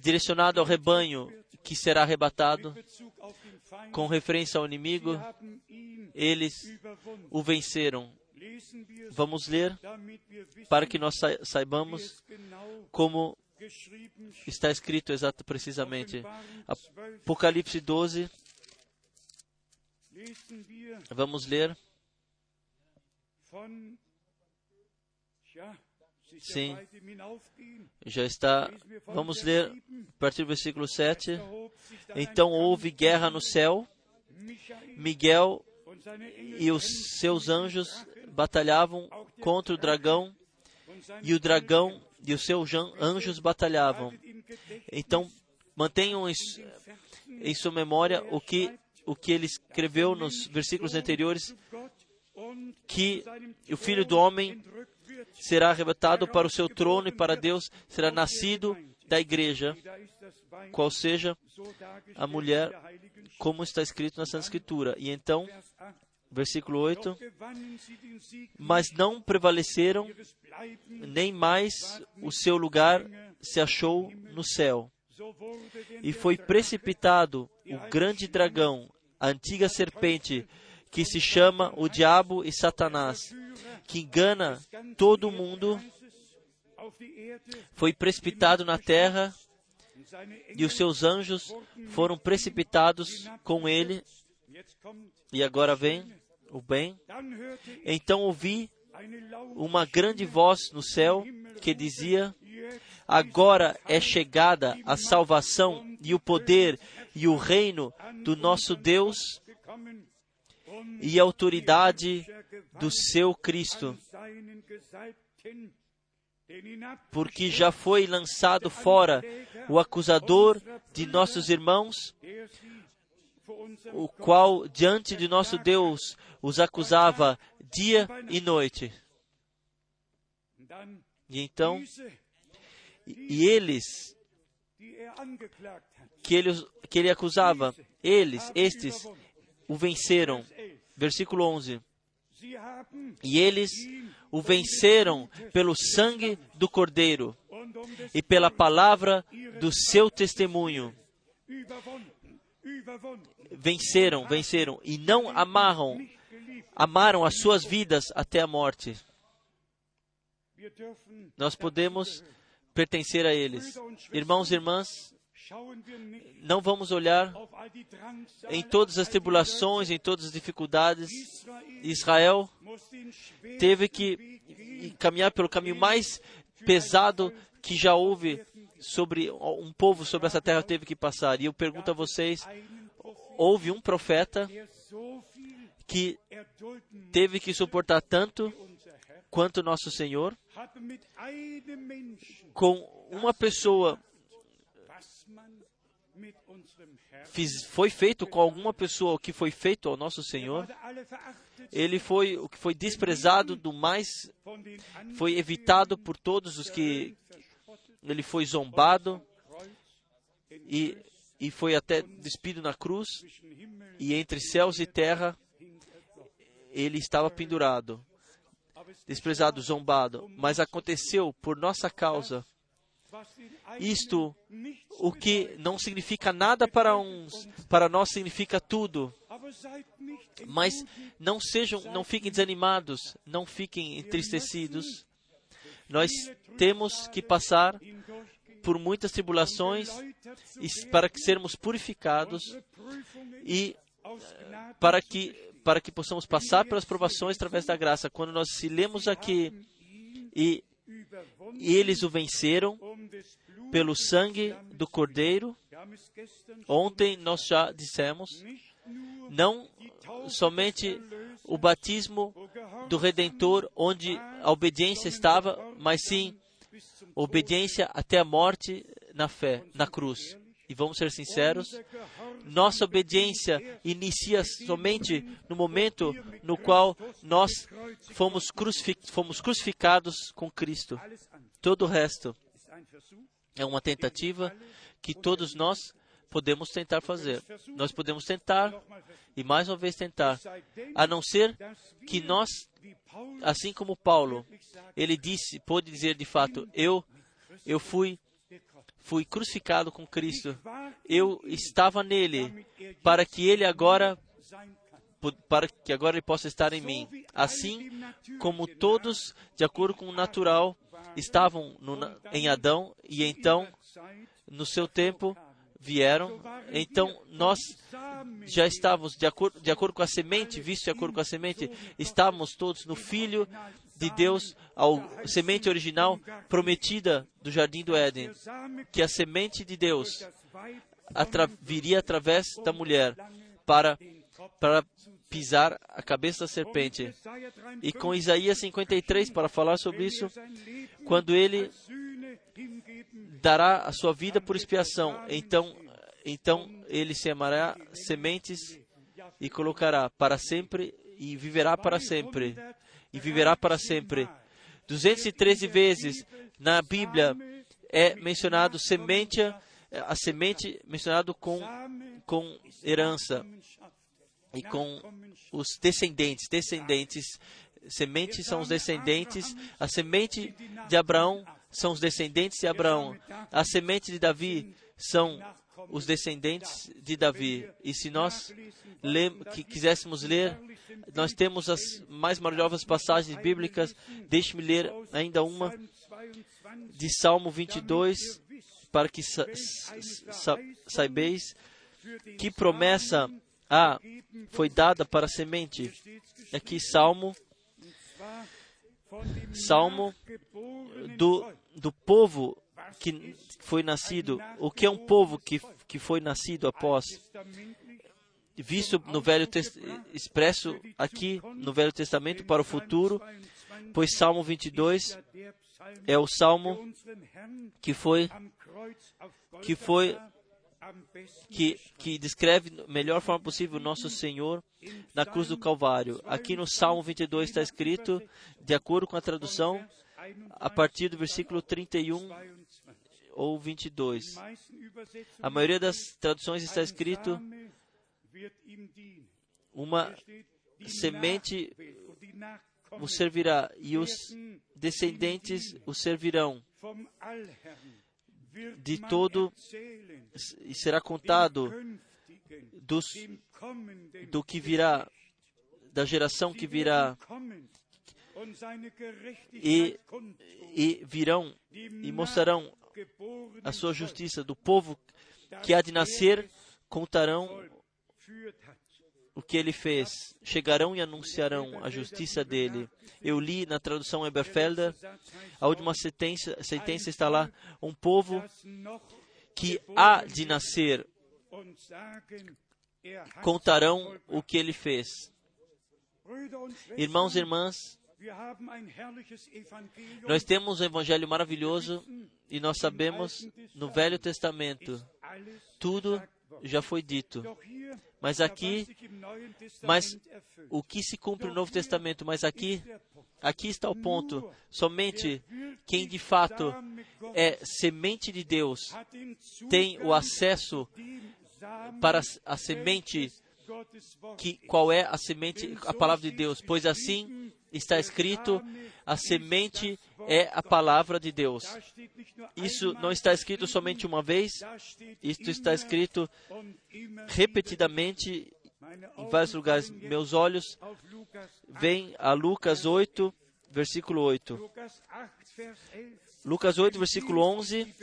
direcionado ao rebanho que será arrebatado, com referência ao inimigo, eles o venceram. Vamos ler para que nós saibamos como está escrito exato precisamente. Apocalipse 12. Vamos ler. Sim, já está. Vamos ler a partir do versículo 7. Então houve guerra no céu. Miguel e os seus anjos batalhavam contra o dragão e o dragão e os seus anjos batalhavam. Então, mantenham em sua memória o que, o que ele escreveu nos versículos anteriores, que o Filho do Homem será arrebatado para o seu trono e para Deus será nascido da igreja, qual seja a mulher, como está escrito na Santa Escritura. E então, versículo 8: Mas não prevaleceram, nem mais o seu lugar se achou no céu. E foi precipitado o grande dragão, a antiga serpente, que se chama o Diabo e Satanás, que engana todo o mundo, foi precipitado na terra e os seus anjos foram precipitados com ele. E agora vem o bem. Então ouvi uma grande voz no céu que dizia: Agora é chegada a salvação e o poder e o reino do nosso Deus e a autoridade do seu Cristo, porque já foi lançado fora o acusador de nossos irmãos, o qual diante de nosso Deus os acusava dia e noite. E então, e eles que ele, que ele acusava, eles, estes, o venceram. Versículo 11. E eles o venceram pelo sangue do Cordeiro e pela palavra do seu testemunho. Venceram, venceram e não amarram, amaram as suas vidas até a morte. Nós podemos pertencer a eles. Irmãos e irmãs, não vamos olhar em todas as tribulações, em todas as dificuldades. Israel teve que caminhar pelo caminho mais pesado que já houve sobre um povo sobre essa terra teve que passar. E eu pergunto a vocês: houve um profeta que teve que suportar tanto quanto nosso Senhor? Com uma pessoa Fiz, foi feito com alguma pessoa o que foi feito ao nosso Senhor, ele foi o que foi desprezado do mais, foi evitado por todos os que ele foi zombado e, e foi até despido na cruz e entre céus e terra ele estava pendurado, desprezado, zombado, mas aconteceu por nossa causa isto, o que não significa nada para uns, para nós significa tudo. Mas não sejam, não fiquem desanimados, não fiquem entristecidos. Nós temos que passar por muitas tribulações para que sermos purificados e para que para que possamos passar pelas provações através da graça. Quando nós se lemos aqui e e eles o venceram pelo sangue do Cordeiro. Ontem nós já dissemos, não somente o batismo do Redentor, onde a obediência estava, mas sim obediência até a morte na fé, na cruz. E vamos ser sinceros, nossa obediência inicia somente no momento no qual nós fomos, fomos crucificados com Cristo. Todo o resto é uma tentativa que todos nós podemos tentar fazer. Nós podemos tentar e mais uma vez tentar, a não ser que nós, assim como Paulo, ele disse, pôde dizer de fato, eu, eu fui fui crucificado com Cristo. Eu estava nele para que ele agora para que agora ele possa estar em mim. Assim como todos, de acordo com o natural, estavam no, em Adão e então, no seu tempo, vieram. Então, nós já estávamos, de acordo, de acordo com a semente, visto de acordo com a semente, estávamos todos no Filho de Deus, a semente original prometida do jardim do Éden, que a semente de Deus atra viria através da mulher para para pisar a cabeça da serpente. E com Isaías 53, para falar sobre isso, quando ele dará a sua vida por expiação, então, então ele semeará sementes e colocará para sempre e viverá para sempre. E viverá para sempre. 213 vezes na Bíblia é mencionado semente, a semente mencionado com, com herança e com os descendentes. Descendentes, sementes são os descendentes. A semente de Abraão são os descendentes de Abraão. A semente de Davi são os descendentes de Davi. E se nós que quiséssemos ler, nós temos as mais maravilhosas passagens bíblicas. Deixe-me ler ainda uma de Salmo 22, para que sa sa que promessa a foi dada para a semente. Aqui, Salmo, Salmo do, do povo que foi nascido. O que é um povo que, que foi nascido após? Visto no Velho expresso aqui no Velho Testamento para o futuro, pois Salmo 22 é o salmo que foi que foi que, que descreve da melhor forma possível o nosso Senhor na cruz do Calvário. Aqui no Salmo 22 está escrito, de acordo com a tradução, a partir do versículo 31 ou 22. A maioria das traduções está escrito uma semente o servirá e os descendentes o servirão de todo e será contado dos, do que virá, da geração que virá, e, e virão e mostrarão a sua justiça do povo que há de nascer, contarão o que ele fez. Chegarão e anunciarão a justiça dele. Eu li na tradução Eberfelder, a última sentença, sentença está lá: um povo que há de nascer contarão o que ele fez. Irmãos e irmãs, nós temos um evangelho maravilhoso e nós sabemos no Velho Testamento tudo já foi dito. Mas aqui, mas o que se cumpre no Novo Testamento, mas aqui, aqui está o ponto. Somente quem de fato é semente de Deus tem o acesso para a semente que qual é a semente, a palavra de Deus, pois assim está escrito, a semente é a palavra de Deus. Isso não está escrito somente uma vez, isto está escrito repetidamente em vários lugares. Meus olhos vêm a Lucas 8, versículo 8. Lucas 8, versículo 11.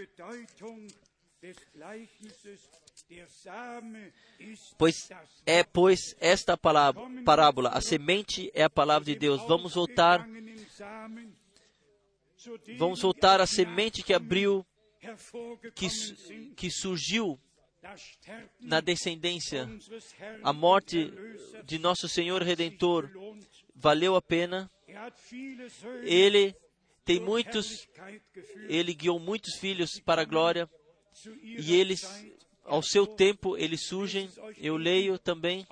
Pois é, pois, esta parábola, a semente é a palavra de Deus. Vamos voltar, vamos voltar à semente que abriu, que, que surgiu na descendência. A morte de nosso Senhor Redentor valeu a pena. Ele tem muitos, ele guiou muitos filhos para a glória e eles ao seu tempo eles surgem. Eu leio também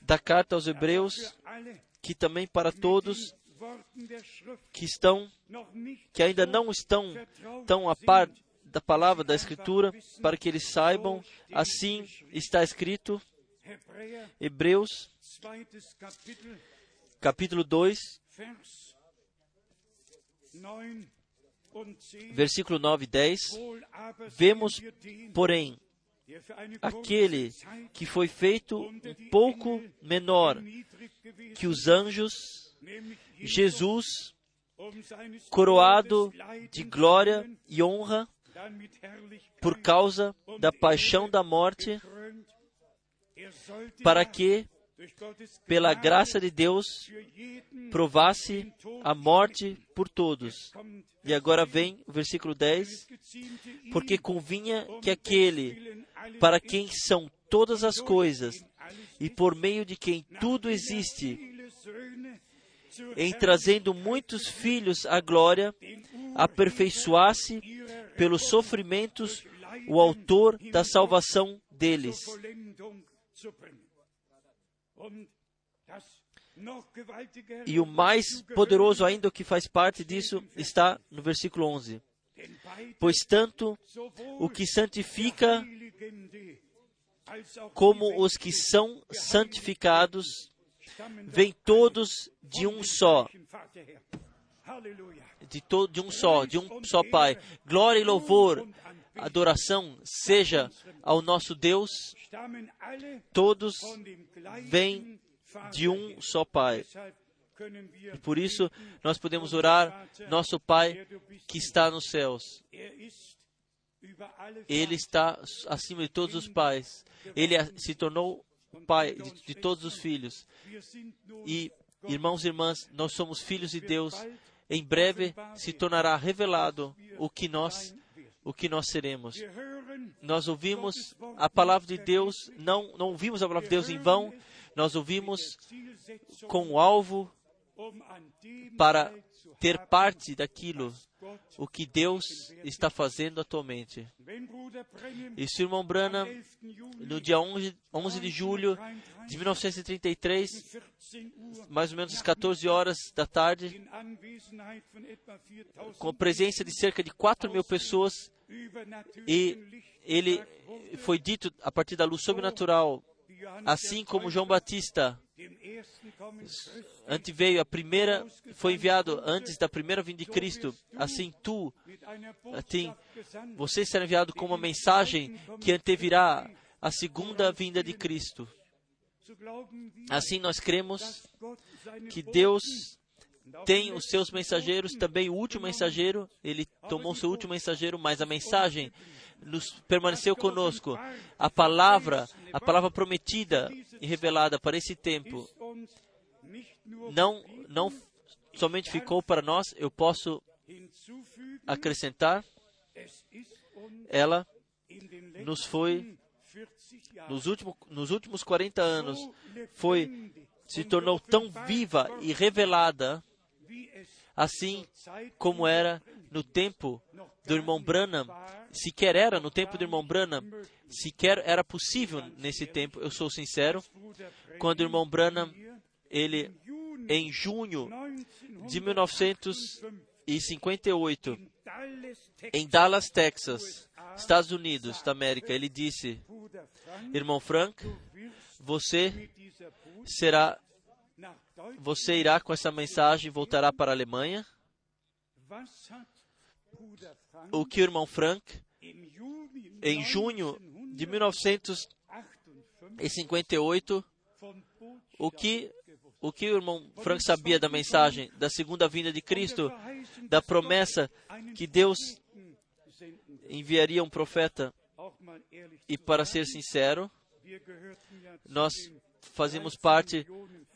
da carta aos Hebreus, que também para todos que estão, que ainda não estão tão a par da palavra da Escritura, para que eles saibam, assim está escrito, Hebreus, capítulo 2, versículo 9 e 10, vemos, porém, aquele que foi feito um pouco menor que os anjos, Jesus, coroado de glória e honra por causa da paixão da morte, para que, pela graça de Deus, provasse a morte por todos. E agora vem o versículo 10: Porque convinha que aquele para quem são todas as coisas e por meio de quem tudo existe, em trazendo muitos filhos à glória, aperfeiçoasse pelos sofrimentos o autor da salvação deles. E o mais poderoso ainda que faz parte disso está no versículo 11. Pois tanto o que santifica como os que são santificados vêm todos de um só. De, to, de um só, de um só Pai. Glória e louvor, adoração seja ao nosso Deus. Todos vêm de um só Pai. E por isso nós podemos orar, nosso Pai que está nos céus. Ele está acima de todos os pais. Ele se tornou pai de, de todos os filhos. E, irmãos e irmãs, nós somos filhos de Deus. Em breve se tornará revelado o que nós o que nós seremos. Nós ouvimos a palavra de Deus, não, não ouvimos a palavra de Deus em vão, nós ouvimos com o alvo para ter parte daquilo o que Deus está fazendo atualmente. E se o irmão Branham, no dia 11, 11 de julho de 1933, mais ou menos às 14 horas da tarde, com a presença de cerca de 4 mil pessoas, e ele foi dito a partir da luz sobrenatural, assim como João Batista anteveio a primeira, foi enviado antes da primeira vinda de Cristo. Assim tu, assim, você será enviado com uma mensagem que antevirá a segunda vinda de Cristo. Assim nós cremos que Deus tem os seus mensageiros, também o último mensageiro, ele tomou seu último mensageiro, mas a mensagem nos permaneceu conosco. A palavra, a palavra prometida e revelada para esse tempo, não, não somente ficou para nós, eu posso acrescentar, ela nos foi, nos últimos, nos últimos 40 anos, foi, se tornou tão viva e revelada, assim como era no tempo do irmão Branham, sequer era no tempo do irmão Branham, sequer era possível nesse tempo, eu sou sincero, quando o irmão Branham, ele, em junho de 1958, em Dallas, Texas, Estados Unidos da América, ele disse: Irmão Frank, você será, você irá com essa mensagem e voltará para a Alemanha. O que o irmão Frank, em junho de 1958, o que o que o irmão Frank sabia da mensagem da segunda vinda de Cristo, da promessa que Deus enviaria um profeta. E para ser sincero, nós fazemos parte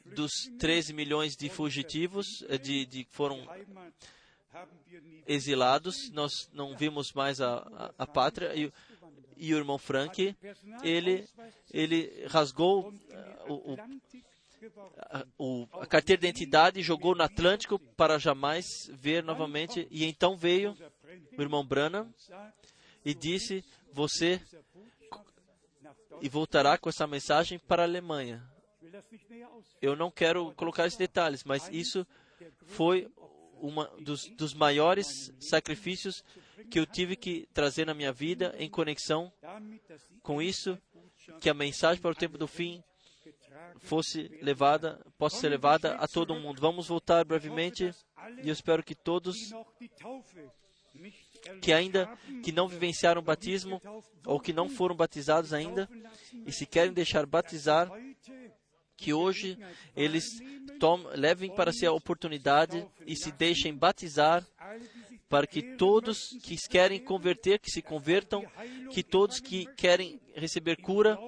dos 13 milhões de fugitivos eh, de, foram exilados. Nós não vimos mais a, a, a pátria. E, e o irmão Frank, ele, ele rasgou uh, o, o, a carteira de identidade e jogou no Atlântico para jamais ver novamente. E então veio o irmão Branham e disse: Você e voltará com essa mensagem para a Alemanha. Eu não quero colocar esses detalhes, mas isso foi um dos, dos maiores sacrifícios que eu tive que trazer na minha vida em conexão com isso, que a mensagem para o tempo do fim fosse levada, possa ser levada a todo mundo. Vamos voltar brevemente e eu espero que todos que ainda que não vivenciaram o batismo ou que não foram batizados ainda e se querem deixar batizar, que hoje eles tom, levem para si a oportunidade e se deixem batizar para que todos que querem converter, que se convertam, que todos que querem receber cura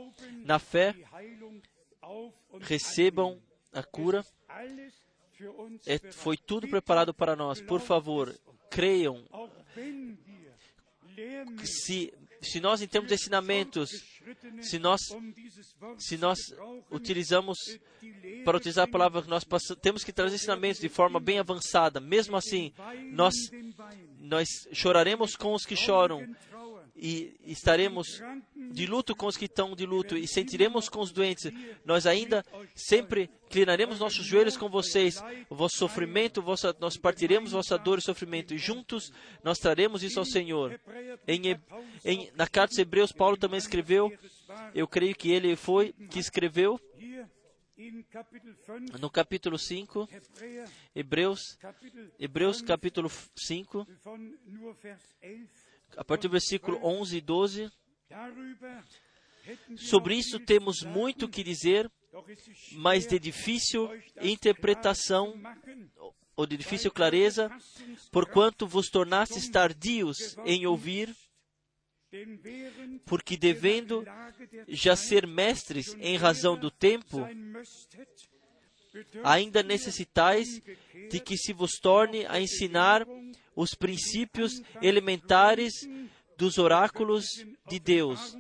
na fé, recebam a cura. É, foi tudo preparado para nós. Por favor, creiam. Se se nós, em termos de ensinamentos, se nós, se nós utilizamos, para utilizar a palavra que nós passamos, temos que trazer ensinamentos de forma bem avançada. Mesmo assim, nós, nós choraremos com os que choram e estaremos de luto com os que estão de luto e sentiremos com os doentes. Nós ainda sempre inclinaremos nossos joelhos com vocês. O vosso sofrimento, o vosso, nós partiremos vossa dor e sofrimento e juntos nós traremos isso ao Senhor. Em, em, na carta dos Hebreus, Paulo também escreveu, eu creio que ele foi que escreveu no capítulo 5, Hebreus, Hebreus capítulo 5, a partir do versículo 11 e 12. Sobre isso temos muito que dizer, mas de difícil interpretação ou de difícil clareza, porquanto vos tornastes tardios em ouvir, porque devendo já ser mestres em razão do tempo, ainda necessitais de que se vos torne a ensinar os princípios elementares dos oráculos de Deus.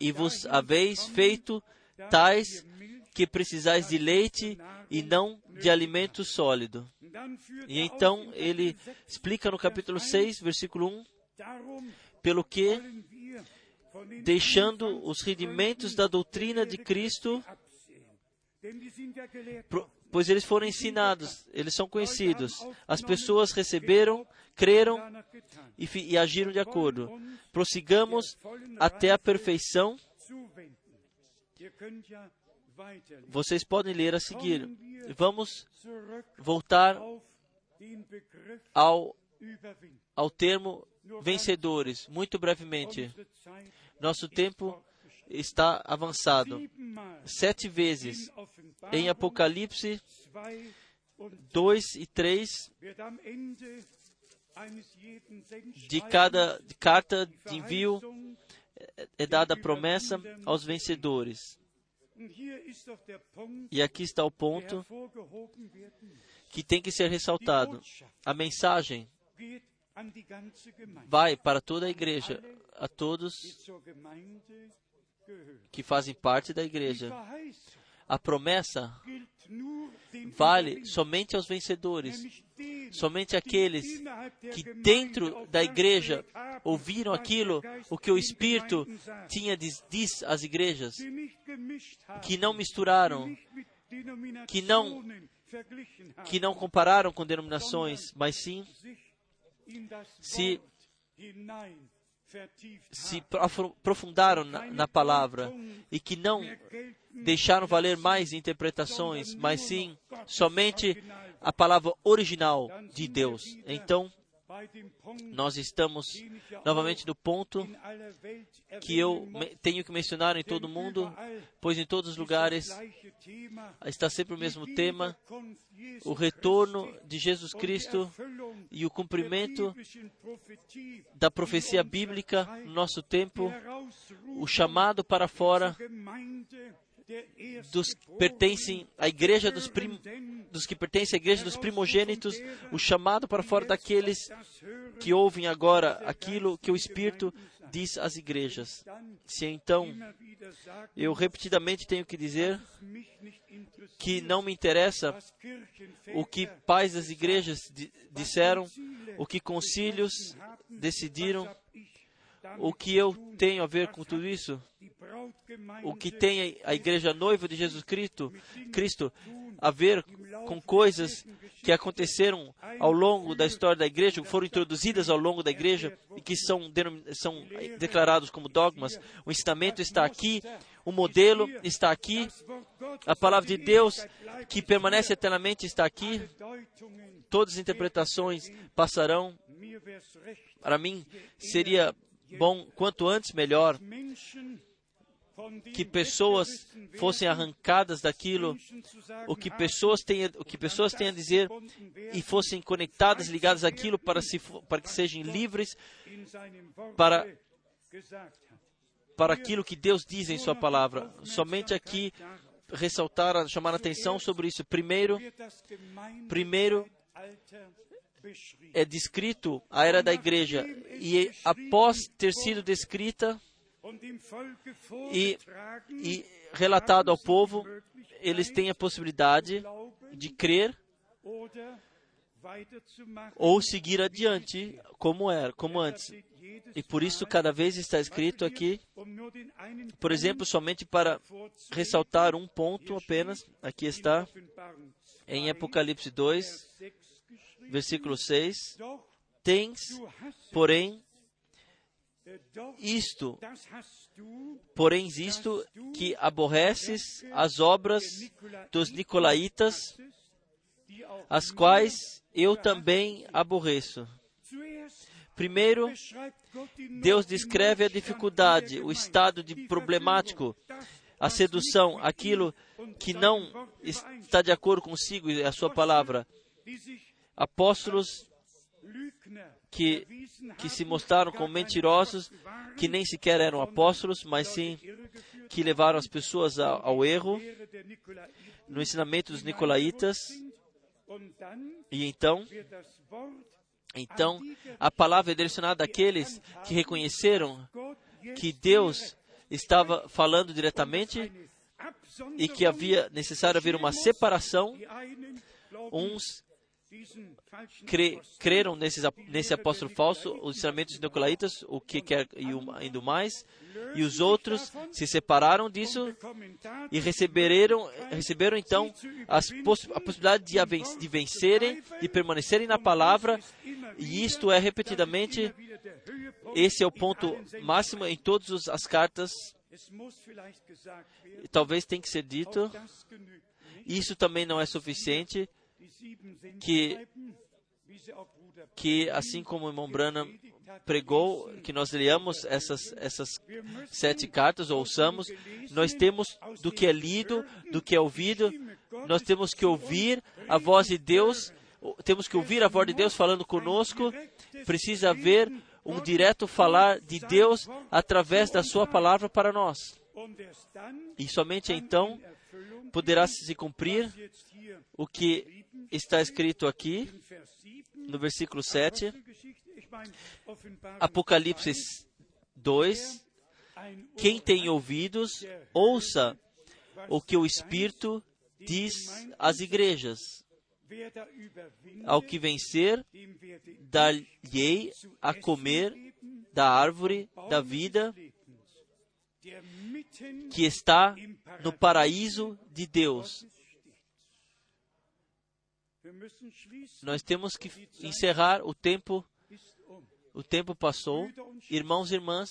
E vos haveis feito tais que precisais de leite e não de alimento sólido. E então ele explica no capítulo 6, versículo 1, pelo que, deixando os rudimentos da doutrina de Cristo, pois eles foram ensinados, eles são conhecidos. As pessoas receberam, creram e, e agiram de acordo. Prossigamos até a perfeição. Vocês podem ler a seguir. Vamos voltar ao, ao termo vencedores, muito brevemente. Nosso tempo está avançado. Sete vezes em Apocalipse 2 e 3, de cada carta de envio é dada a promessa aos vencedores. E aqui está o ponto que tem que ser ressaltado. A mensagem vai para toda a igreja, a todos que fazem parte da igreja. A promessa vale somente aos vencedores, somente aqueles que dentro da igreja ouviram aquilo o que o Espírito tinha diz, às igrejas, que não misturaram, que não que não compararam com denominações, mas sim se se aprofundaram na, na, palavra e que não deixaram valer mais interpretações, mas sim somente a palavra original de Deus. Então, nós estamos novamente no ponto que eu tenho que mencionar em todo mundo, pois em todos os lugares está sempre o mesmo tema: o retorno de Jesus Cristo e o cumprimento da profecia bíblica no nosso tempo, o chamado para fora dos que pertencem à igreja dos, prim, dos que pertencem à igreja dos primogênitos, o chamado para fora daqueles que ouvem agora aquilo que o Espírito diz às igrejas. Se então eu repetidamente tenho que dizer que não me interessa o que pais das igrejas disseram, o que concílios decidiram, o que eu tenho a ver com tudo isso? O que tem a igreja noiva de Jesus Cristo, Cristo a ver com coisas que aconteceram ao longo da história da igreja, foram introduzidas ao longo da igreja e que são, são declarados como dogmas. O ensinamento está aqui, o modelo está aqui, a palavra de Deus que permanece eternamente está aqui. Todas as interpretações passarão. Para mim, seria bom, quanto antes melhor, que pessoas fossem arrancadas daquilo, o que pessoas têm, o que pessoas têm a dizer e fossem conectadas, ligadas àquilo para, se, para que sejam livres para, para aquilo que Deus diz em Sua palavra. Somente aqui ressaltar, chamar a atenção sobre isso. Primeiro, primeiro é descrito a era da igreja e após ter sido descrita e, e relatado ao povo, eles têm a possibilidade de crer ou seguir adiante como era, como antes. E por isso cada vez está escrito aqui, por exemplo, somente para ressaltar um ponto apenas, aqui está em Apocalipse 2, versículo 6, tens, porém, isto, porém isto que aborreces as obras dos nicolaítas, as quais eu também aborreço. Primeiro, Deus descreve a dificuldade, o estado de problemático, a sedução, aquilo que não está de acordo consigo e a sua palavra. Apóstolos que, que se mostraram como mentirosos, que nem sequer eram apóstolos, mas sim que levaram as pessoas ao, ao erro no ensinamento dos nicolaítas. E então, então a palavra é direcionada àqueles que reconheceram que Deus estava falando diretamente e que havia necessário haver uma separação. Uns cre, creram nesses, nesse apóstolo falso, os ensinamentos nicolaítas, o que quer e ainda mais, e os outros se separaram disso e receberam, receberam então as poss, a possibilidade de, de vencerem, de permanecerem na palavra, e isto é repetidamente, esse é o ponto máximo em todas as cartas. Talvez tenha que ser dito, isso também não é suficiente que, que assim como o irmão Branham pregou, que nós leamos essas, essas sete cartas, ouçamos, nós temos do que é lido, do que é ouvido, nós temos que ouvir a voz de Deus, temos que ouvir a voz de Deus falando conosco, precisa haver um direto falar de Deus através da Sua palavra para nós. E somente então poderá se cumprir o que está escrito aqui no versículo 7, Apocalipse 2. Quem tem ouvidos, ouça o que o Espírito diz às igrejas. Ao que vencer, dar-lhe a comer da árvore da vida que está no paraíso de Deus. Nós temos que encerrar o tempo. O tempo passou. Irmãos e irmãs,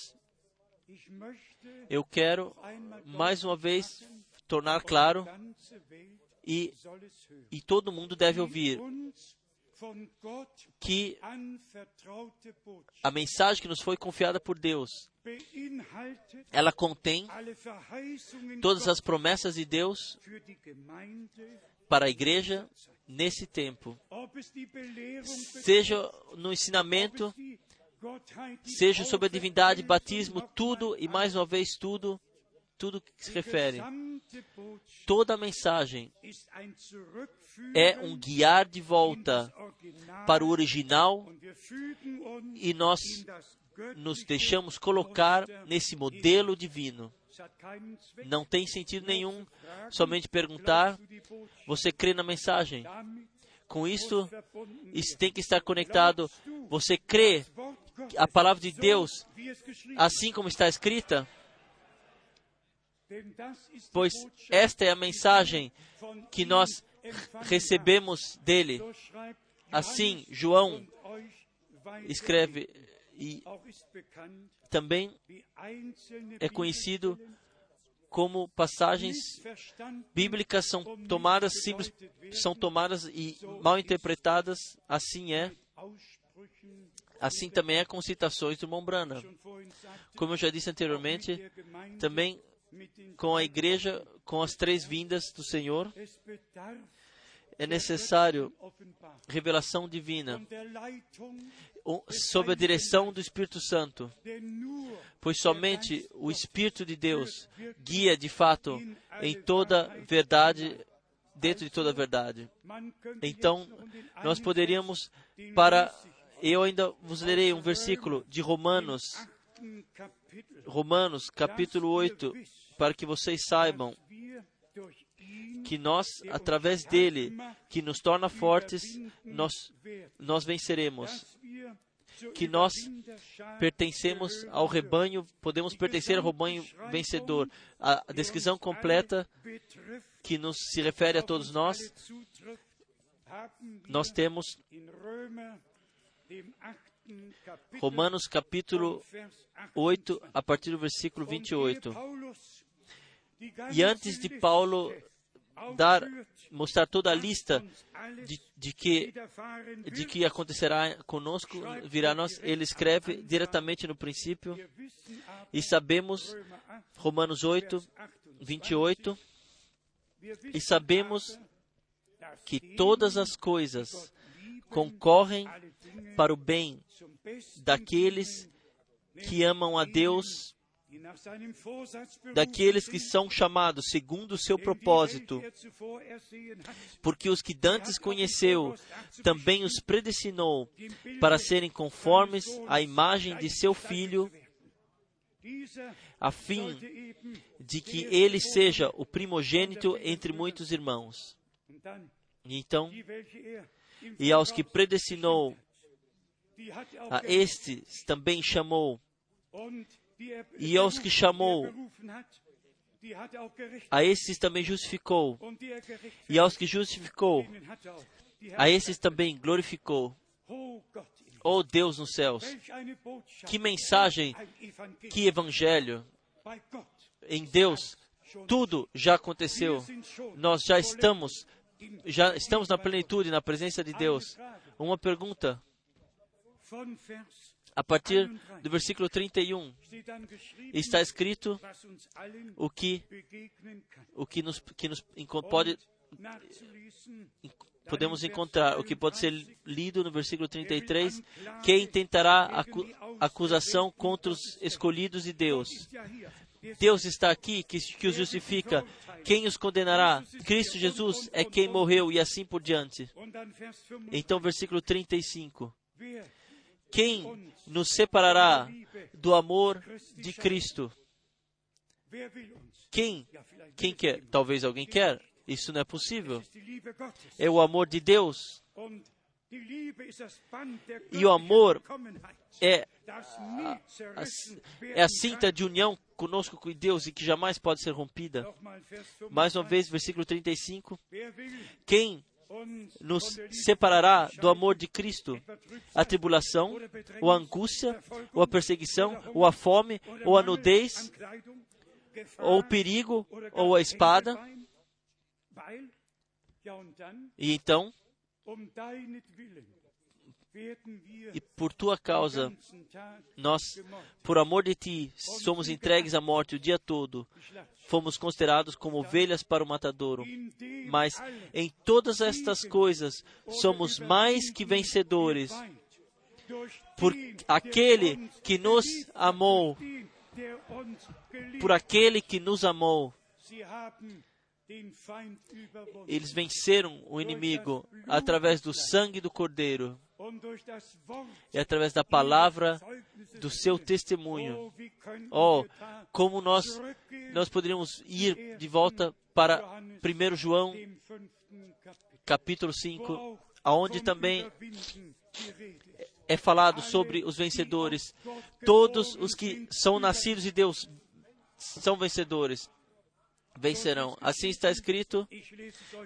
eu quero mais uma vez tornar claro e, e todo mundo deve ouvir que a mensagem que nos foi confiada por Deus, ela contém todas as promessas de Deus para a igreja nesse tempo. Seja no ensinamento, seja sobre a divindade, batismo, tudo e mais uma vez tudo, tudo que se refere. Toda a mensagem é um guiar de volta para o original e nós nos deixamos colocar nesse modelo divino. Não tem sentido nenhum somente perguntar: você crê na mensagem? Com isso, isso tem que estar conectado. Você crê a palavra de Deus assim como está escrita? Pois esta é a mensagem que nós recebemos dele. Assim, João escreve e também é conhecido como passagens bíblicas são tomadas simples, são tomadas e mal interpretadas. Assim é. Assim também é com citações do Mombrana. Como eu já disse anteriormente, também com a igreja, com as três vindas do Senhor, é necessário revelação divina sob a direção do Espírito Santo, pois somente o Espírito de Deus guia de fato em toda verdade dentro de toda verdade. Então, nós poderíamos, para. Eu ainda vos lerei um versículo de Romanos, Romanos, capítulo 8, para que vocês saibam que nós, através dele, que nos torna fortes, nós, nós venceremos. Que nós pertencemos ao rebanho, podemos pertencer ao rebanho vencedor. A descrição completa que nos se refere a todos nós, nós temos Romanos capítulo 8, a partir do versículo 28. E antes de Paulo dar, mostrar toda a lista de, de, que, de que acontecerá conosco, virá nós, ele escreve diretamente no princípio, e sabemos, Romanos 8, 28, e sabemos que todas as coisas concorrem para o bem daqueles que amam a Deus, daqueles que são chamados segundo o seu propósito, porque os que dantes conheceu também os predestinou para serem conformes à imagem de seu filho, a fim de que ele seja o primogênito entre muitos irmãos. Então, e aos que predestinou, a estes também chamou, e aos que chamou, a esses também justificou, e aos que justificou, a esses também glorificou. Oh Deus nos céus, que mensagem, que evangelho. Em Deus, tudo já aconteceu. Nós já estamos, já estamos na plenitude, na presença de Deus. Uma pergunta. A partir do versículo 31, está escrito o que, o que nos, que nos pode podemos encontrar o que pode ser lido no versículo 33, quem tentará acu acusação contra os escolhidos de Deus. Deus está aqui que, que os justifica. Quem os condenará? Cristo Jesus é quem morreu e assim por diante. Então, versículo 35. Quem nos separará do amor de Cristo? Quem? Quem quer? Talvez alguém quer. Isso não é possível. É o amor de Deus. E o amor é a, a, é a cinta de união conosco com Deus e que jamais pode ser rompida. Mais uma vez, versículo 35. Quem nos separará do amor de Cristo? A tribulação, ou a angústia, ou a perseguição, ou a fome, ou a nudez, ou o perigo, ou a espada? E então, e por tua causa, nós, por amor de ti, somos entregues à morte o dia todo. Fomos considerados como ovelhas para o matadouro. Mas em todas estas coisas, somos mais que vencedores. Por aquele que nos amou. Por aquele que nos amou. Eles venceram o inimigo através do sangue do Cordeiro e através da palavra do seu testemunho. Oh, como nós, nós poderíamos ir de volta para 1 João, capítulo 5, aonde também é falado sobre os vencedores. Todos os que são nascidos de Deus são vencedores vencerão. Assim está escrito.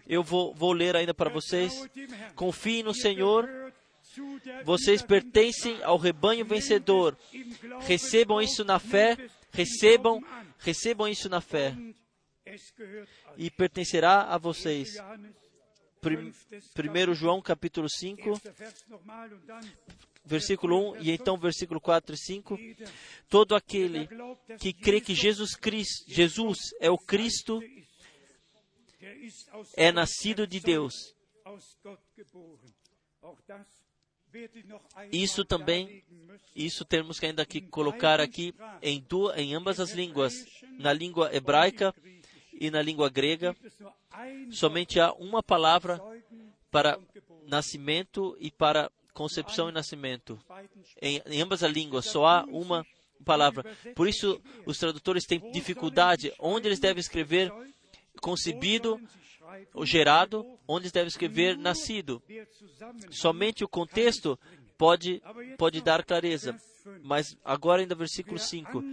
Eu vou, vou ler ainda para vocês. Confiem no Senhor. Vocês pertencem ao rebanho vencedor. Recebam isso na fé. Recebam, recebam isso na fé. E pertencerá a vocês. 1 João capítulo 5, versículo 1 e então versículo 4 e 5. Todo aquele que crê que Jesus Cristo, Jesus é o Cristo, é nascido de Deus. Isso também, isso temos que ainda que colocar aqui em, duas, em ambas as línguas, na língua hebraica e na língua grega, somente há uma palavra para nascimento e para concepção e nascimento. Em, em ambas as línguas, só há uma palavra. Por isso, os tradutores têm dificuldade onde eles devem escrever concebido ou gerado, onde devem escrever nascido. Somente o contexto pode, pode dar clareza. Mas agora, ainda versículo 5: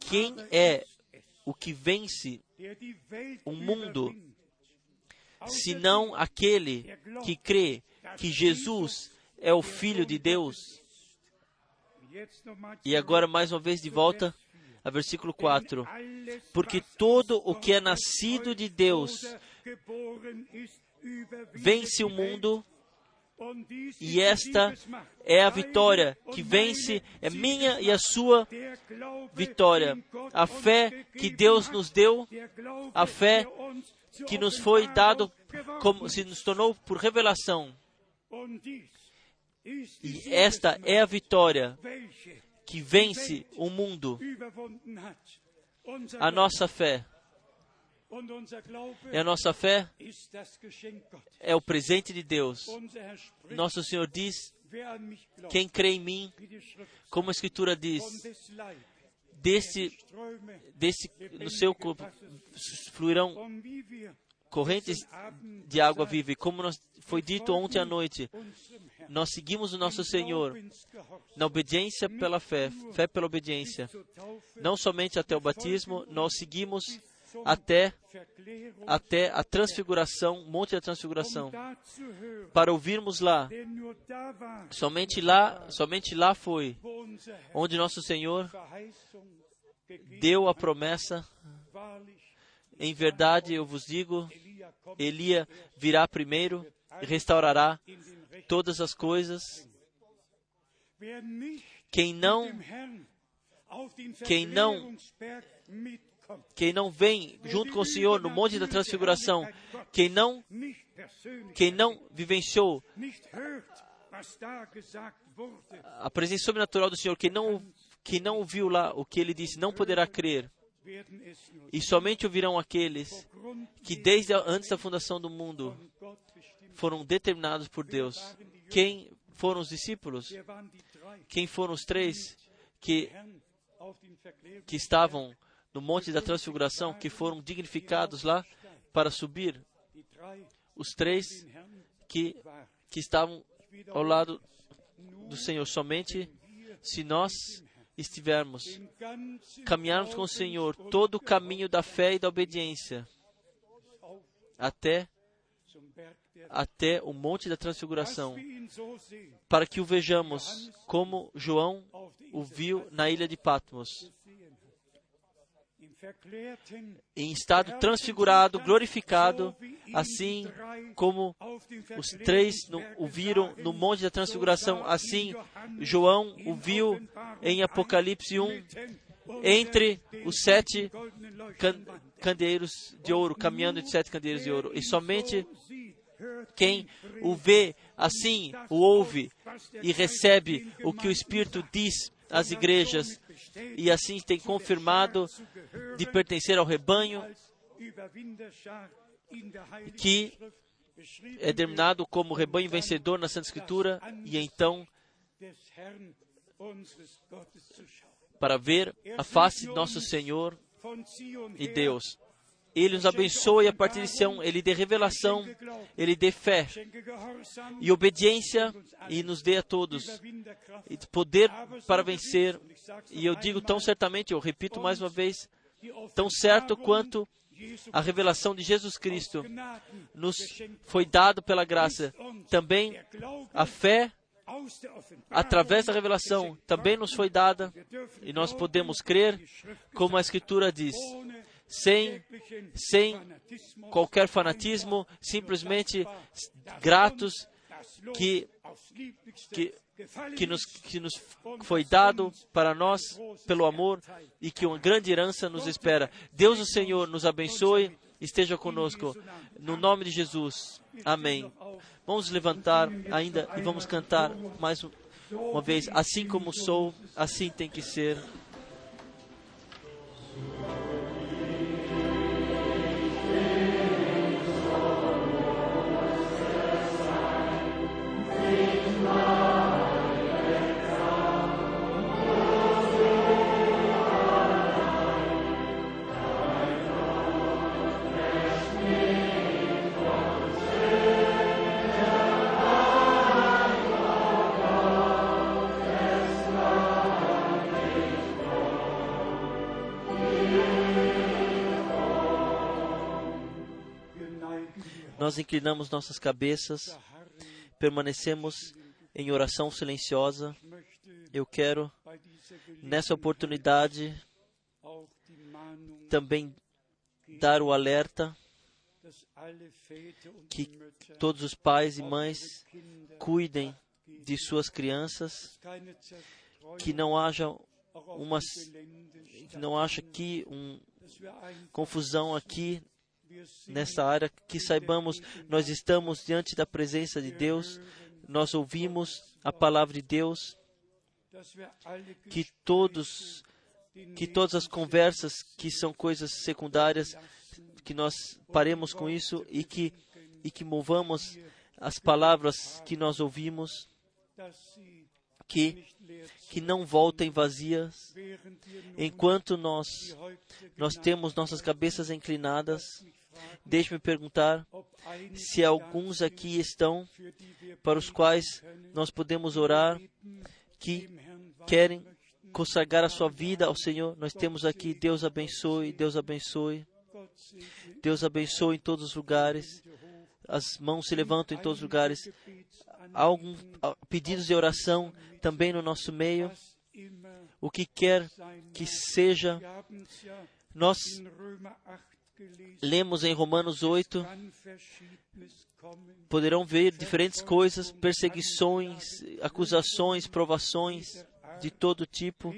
Quem é o que vence o mundo, senão aquele que crê que Jesus é o Filho de Deus? E agora, mais uma vez, de volta a versículo 4: Porque todo o que é nascido de Deus vence o mundo, e esta é a vitória que vence, é minha e a sua vitória. A fé que Deus nos deu, a fé que nos foi dado como se nos tornou por revelação. E esta é a vitória que vence o mundo. A nossa fé. E a nossa fé é o presente de Deus. Nosso Senhor diz: quem crê em mim, como a Escritura diz, desse, desse no seu corpo fluirão correntes de água viva. E como nós, foi dito ontem à noite, nós seguimos o nosso Senhor na obediência pela fé, fé pela obediência. Não somente até o batismo, nós seguimos até, até a transfiguração, Monte da Transfiguração, para ouvirmos lá. Somente lá, somente lá foi onde nosso Senhor deu a promessa. Em verdade, eu vos digo, Elia virá primeiro e restaurará todas as coisas. Quem não, quem não, quem não vem junto com o Senhor no monte da transfiguração, quem não, quem não vivenciou a presença sobrenatural do Senhor, quem não, quem não ouviu lá o que ele disse, não poderá crer. E somente ouvirão aqueles que desde antes da fundação do mundo foram determinados por Deus. Quem foram os discípulos? Quem foram os três que, que estavam no Monte da Transfiguração, que foram dignificados lá para subir? Os três que, que estavam ao lado do Senhor. Somente se nós estivermos caminharmos com o Senhor todo o caminho da fé e da obediência até até o monte da transfiguração, para que o vejamos como João o viu na ilha de Patmos. Em estado transfigurado, glorificado, assim como os três o viram no Monte da Transfiguração, assim João o viu em Apocalipse 1, entre os sete can, candeeiros de ouro, caminhando de sete candeeiros de ouro. E somente quem o vê assim, o ouve e recebe o que o Espírito diz às igrejas e assim tem confirmado de pertencer ao rebanho que é denominado como rebanho vencedor na Santa Escritura e então para ver a face de nosso Senhor e Deus. Ele nos abençoa e a partir de Sião Ele dê revelação, Ele dê fé e obediência e nos dê a todos poder para vencer. E eu digo tão certamente, eu repito mais uma vez, tão certo quanto a revelação de Jesus Cristo nos foi dado pela graça. Também a fé através da revelação também nos foi dada e nós podemos crer como a Escritura diz sem, sem qualquer fanatismo, simplesmente gratos que, que, que, nos, que nos foi dado para nós pelo amor e que uma grande herança nos espera. Deus, o Senhor, nos abençoe, esteja conosco. No nome de Jesus. Amém. Vamos levantar ainda e vamos cantar mais uma vez. Assim como sou, assim tem que ser. Nós inclinamos nossas cabeças, permanecemos em oração silenciosa. Eu quero, nessa oportunidade, também dar o alerta que todos os pais e mães cuidem de suas crianças, que não haja uma não haja aqui um confusão aqui nessa área, que saibamos nós estamos diante da presença de Deus, nós ouvimos a palavra de Deus, que todos que todas as conversas que são coisas secundárias, que nós paremos com isso e que e que movamos as palavras que nós ouvimos, que que não voltem vazias, enquanto nós nós temos nossas cabeças inclinadas. Deixe-me perguntar se alguns aqui estão para os quais nós podemos orar, que querem consagrar a sua vida ao Senhor. Nós temos aqui, Deus abençoe, Deus abençoe. Deus abençoe em todos os lugares. As mãos se levantam em todos os lugares. Alguns pedidos de oração também no nosso meio. O que quer que seja, nós lemos em Romanos 8, poderão ver diferentes coisas, perseguições, acusações, provações de todo tipo.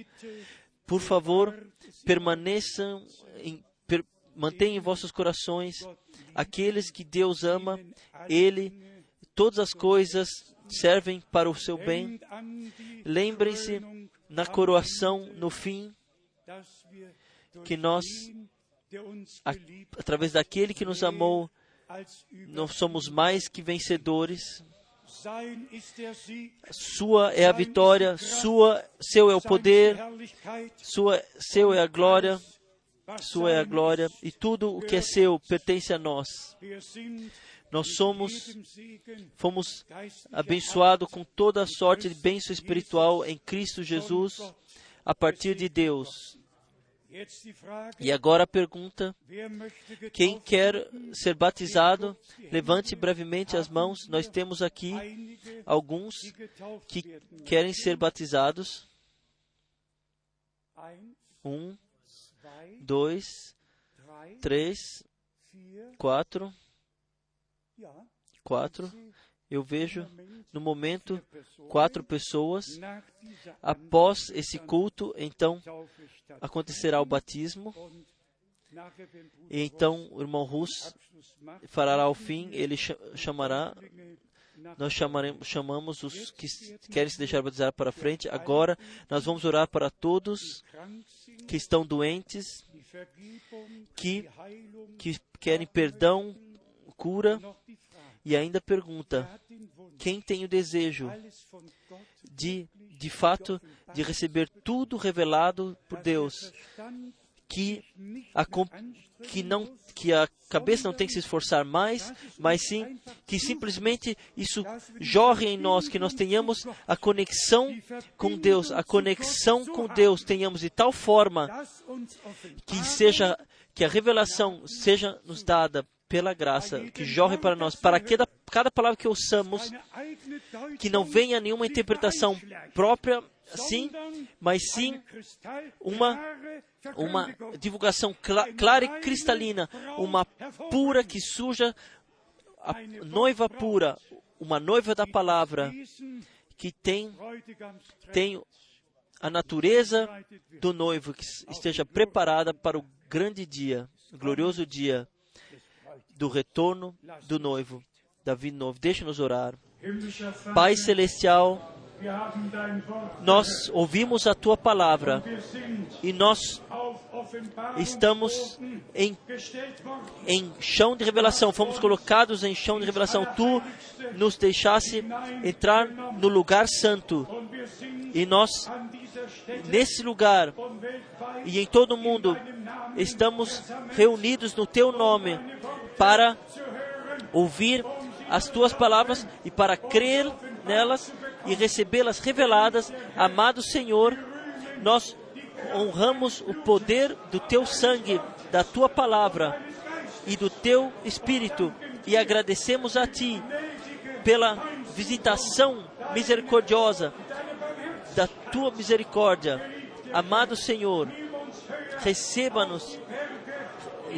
Por favor, permaneçam, em, per, mantenham em vossos corações aqueles que Deus ama, Ele, todas as coisas servem para o seu bem. Lembrem-se na coroação, no fim, que nós, através daquele que nos amou, nós somos mais que vencedores. Sua é a vitória, sua, seu é o poder, sua, seu é a glória, sua é a glória, e tudo o que é seu pertence a nós. Nós somos, fomos abençoados com toda a sorte de bênção espiritual em Cristo Jesus, a partir de Deus. E agora a pergunta: quem quer ser batizado, levante brevemente as mãos. Nós temos aqui alguns que querem ser batizados. Um, dois, três, quatro, quatro. Eu vejo no momento quatro pessoas. Após esse culto, então acontecerá o batismo. E então o irmão Rus fará ao fim, ele chamará, nós chamaremos, chamamos os que querem se deixar batizar para frente. Agora nós vamos orar para todos que estão doentes, que, que querem perdão, cura, e ainda pergunta: quem tem o desejo de, de fato, de receber tudo revelado por Deus, que a, que não que a cabeça não tem que se esforçar mais, mas sim que simplesmente isso jorre em nós, que nós tenhamos a conexão com Deus, a conexão com Deus tenhamos de tal forma que seja que a revelação seja nos dada pela graça que jorre para nós, para cada, cada palavra que ouçamos, que não venha nenhuma interpretação própria, sim, mas sim uma, uma divulgação cl clara e cristalina, uma pura que suja, a noiva pura, uma noiva da palavra, que tem, tem a natureza do noivo, que esteja preparada para o grande dia, glorioso dia do retorno do noivo, da vinda novo. Deixa-nos orar. Pai Celestial, nós ouvimos a tua palavra e nós estamos em, em chão de revelação, fomos colocados em chão de revelação. Tu nos deixasse entrar no lugar santo e nós, nesse lugar e em todo o mundo, estamos reunidos no teu nome para ouvir as tuas palavras e para crer nelas e recebê-las reveladas. Amado Senhor, nós honramos o poder do teu sangue, da tua palavra e do teu espírito e agradecemos a Ti pela visitação misericordiosa da Tua misericórdia. Amado Senhor, receba-nos,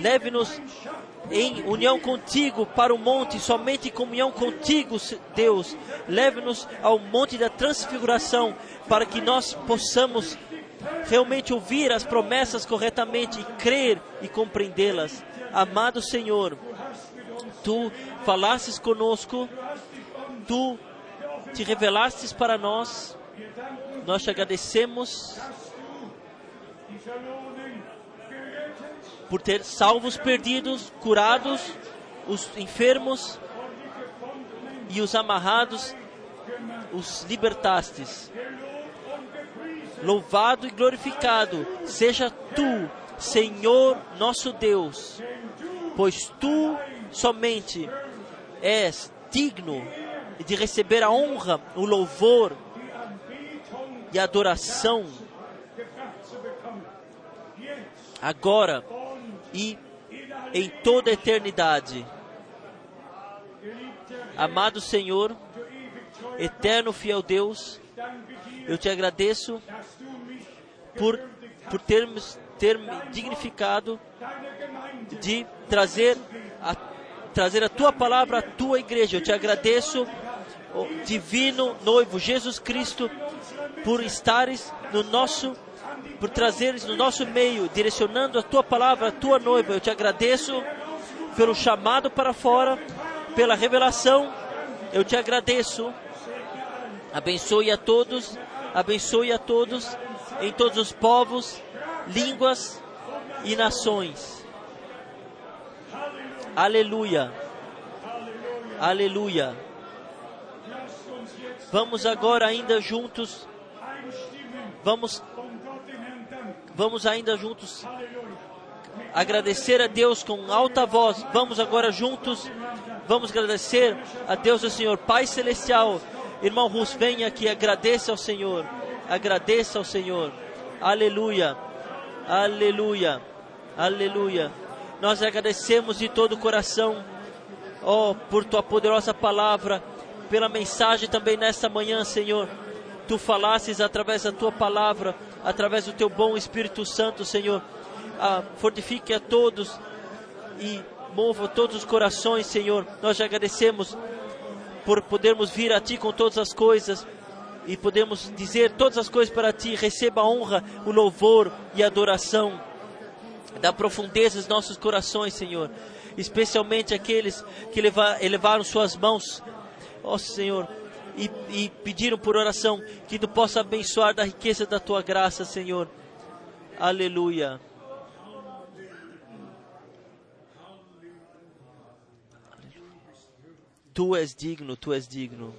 leve-nos em união contigo para o monte, somente em comunhão contigo, Deus. Leve-nos ao monte da transfiguração, para que nós possamos realmente ouvir as promessas corretamente e crer e compreendê-las. Amado Senhor, tu falastes conosco, tu te revelastes para nós, nós te agradecemos por ter salvos perdidos, curados, os enfermos e os amarrados, os libertastes. Louvado e glorificado seja tu, Senhor nosso Deus, pois tu somente és digno de receber a honra, o louvor e a adoração. Agora e em toda a eternidade. Amado Senhor, eterno fiel Deus, eu te agradeço por, por termos, ter me dignificado de trazer a, trazer a tua palavra à tua igreja. Eu te agradeço, oh, divino noivo Jesus Cristo, por estares no nosso por trazeres no nosso meio, direcionando a tua palavra, a tua noiva. Eu te agradeço pelo chamado para fora, pela revelação. Eu te agradeço. Abençoe a todos, abençoe a todos em todos os povos, línguas e nações. Aleluia. Aleluia. Vamos agora ainda juntos. Vamos Vamos ainda juntos agradecer a Deus com alta voz. Vamos agora juntos. Vamos agradecer a Deus, o Senhor Pai Celestial. Irmão Rus, venha aqui, agradeça ao Senhor. Agradeça ao Senhor. Aleluia. Aleluia. Aleluia. Nós agradecemos de todo o coração, ó, oh, por tua poderosa palavra, pela mensagem também nesta manhã, Senhor. Tu falasses através da tua palavra através do teu bom Espírito Santo, Senhor. Ah, fortifique a todos e mova todos os corações, Senhor. Nós te agradecemos por podermos vir a Ti com todas as coisas e podemos dizer todas as coisas para Ti. Receba a honra, o louvor e a adoração da profundeza dos nossos corações, Senhor. Especialmente aqueles que elevaram suas mãos, ó Senhor, e, e pediram por oração que tu possa abençoar da riqueza da tua graça, Senhor. Aleluia. Tu és digno, tu és digno.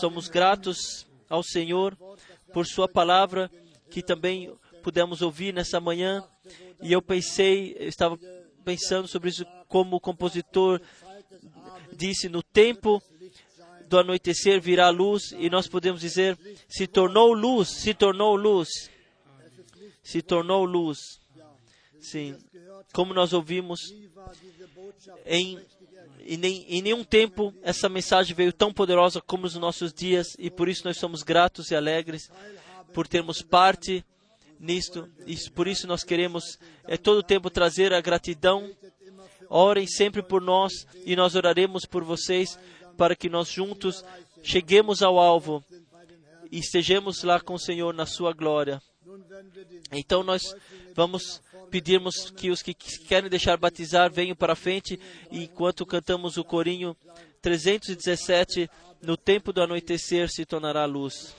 Somos gratos ao Senhor por Sua palavra que também pudemos ouvir nessa manhã. E eu pensei, estava pensando sobre isso como o compositor disse: no tempo do anoitecer virá luz, e nós podemos dizer: se tornou luz, se tornou luz, se tornou luz. Sim, como nós ouvimos em e nem, em nenhum tempo essa mensagem veio tão poderosa como nos nossos dias, e por isso nós somos gratos e alegres por termos parte nisto, e por isso nós queremos é, todo o tempo trazer a gratidão Orem sempre por nós e nós oraremos por vocês para que nós juntos cheguemos ao alvo e estejamos lá com o Senhor na sua glória. Então nós vamos pedirmos que os que querem deixar batizar venham para frente enquanto cantamos o corinho 317 no tempo do anoitecer se tornará luz.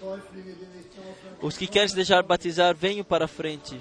Os que querem se deixar batizar venham para frente.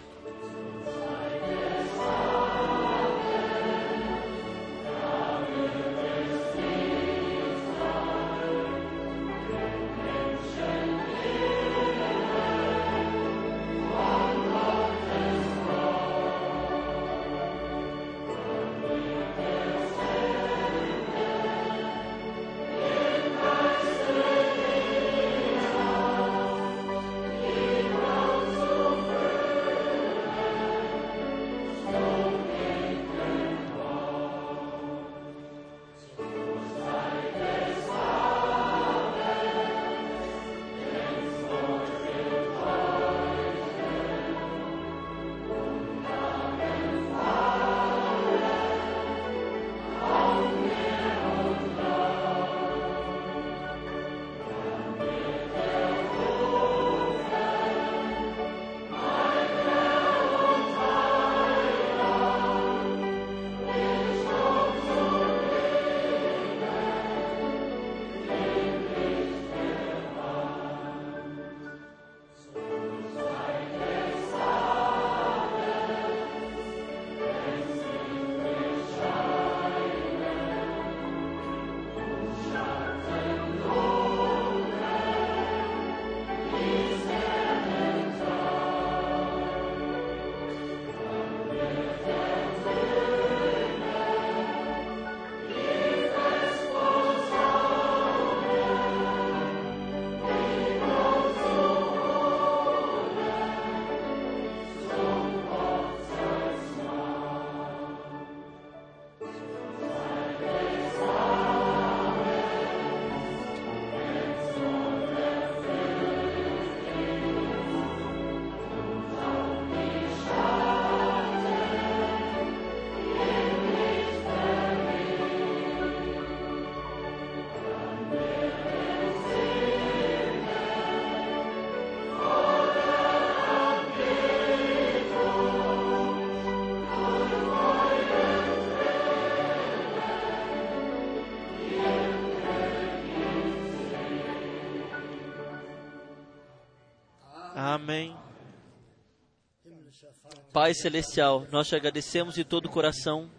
Pai Celestial, nós te agradecemos de todo o coração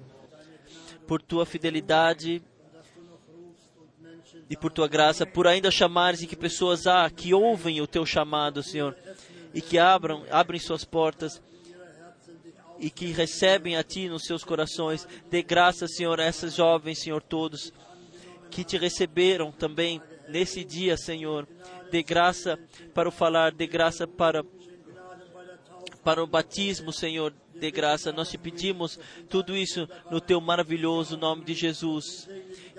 por tua fidelidade e por tua graça, por ainda chamares e que pessoas há que ouvem o teu chamado, Senhor, e que abram, abrem suas portas e que recebem a Ti nos seus corações. Dê graça, Senhor, a essas jovens, Senhor, todos que te receberam também nesse dia, Senhor dê graça para o falar, dê graça para, para o batismo, Senhor, dê graça. Nós te pedimos tudo isso no teu maravilhoso nome de Jesus.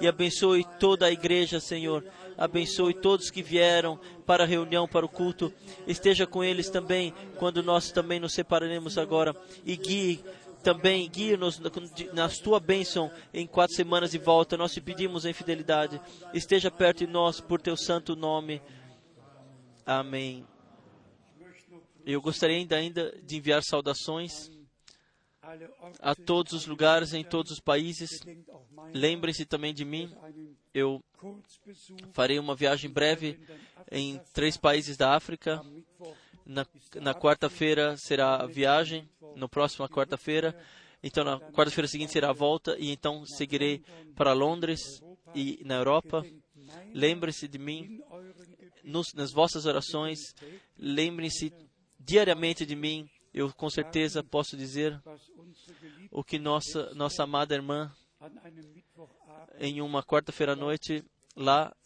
E abençoe toda a igreja, Senhor. Abençoe todos que vieram para a reunião, para o culto. Esteja com eles também, quando nós também nos separaremos agora. E guie também guia-nos na tua bênção em quatro semanas de volta. Nós te pedimos em fidelidade. Esteja perto de nós por teu santo nome. Amém. Eu gostaria ainda, de enviar saudações a todos os lugares, em todos os países. Lembrem-se também de mim. Eu farei uma viagem breve em três países da África. Na, na quarta-feira será a viagem, na próxima quarta-feira. Então, na quarta-feira seguinte será a volta, e então seguirei para Londres e na Europa. Lembre-se de mim nos, nas vossas orações, lembrem-se diariamente de mim. Eu com certeza posso dizer o que nossa, nossa amada irmã, em uma quarta-feira à noite, lá,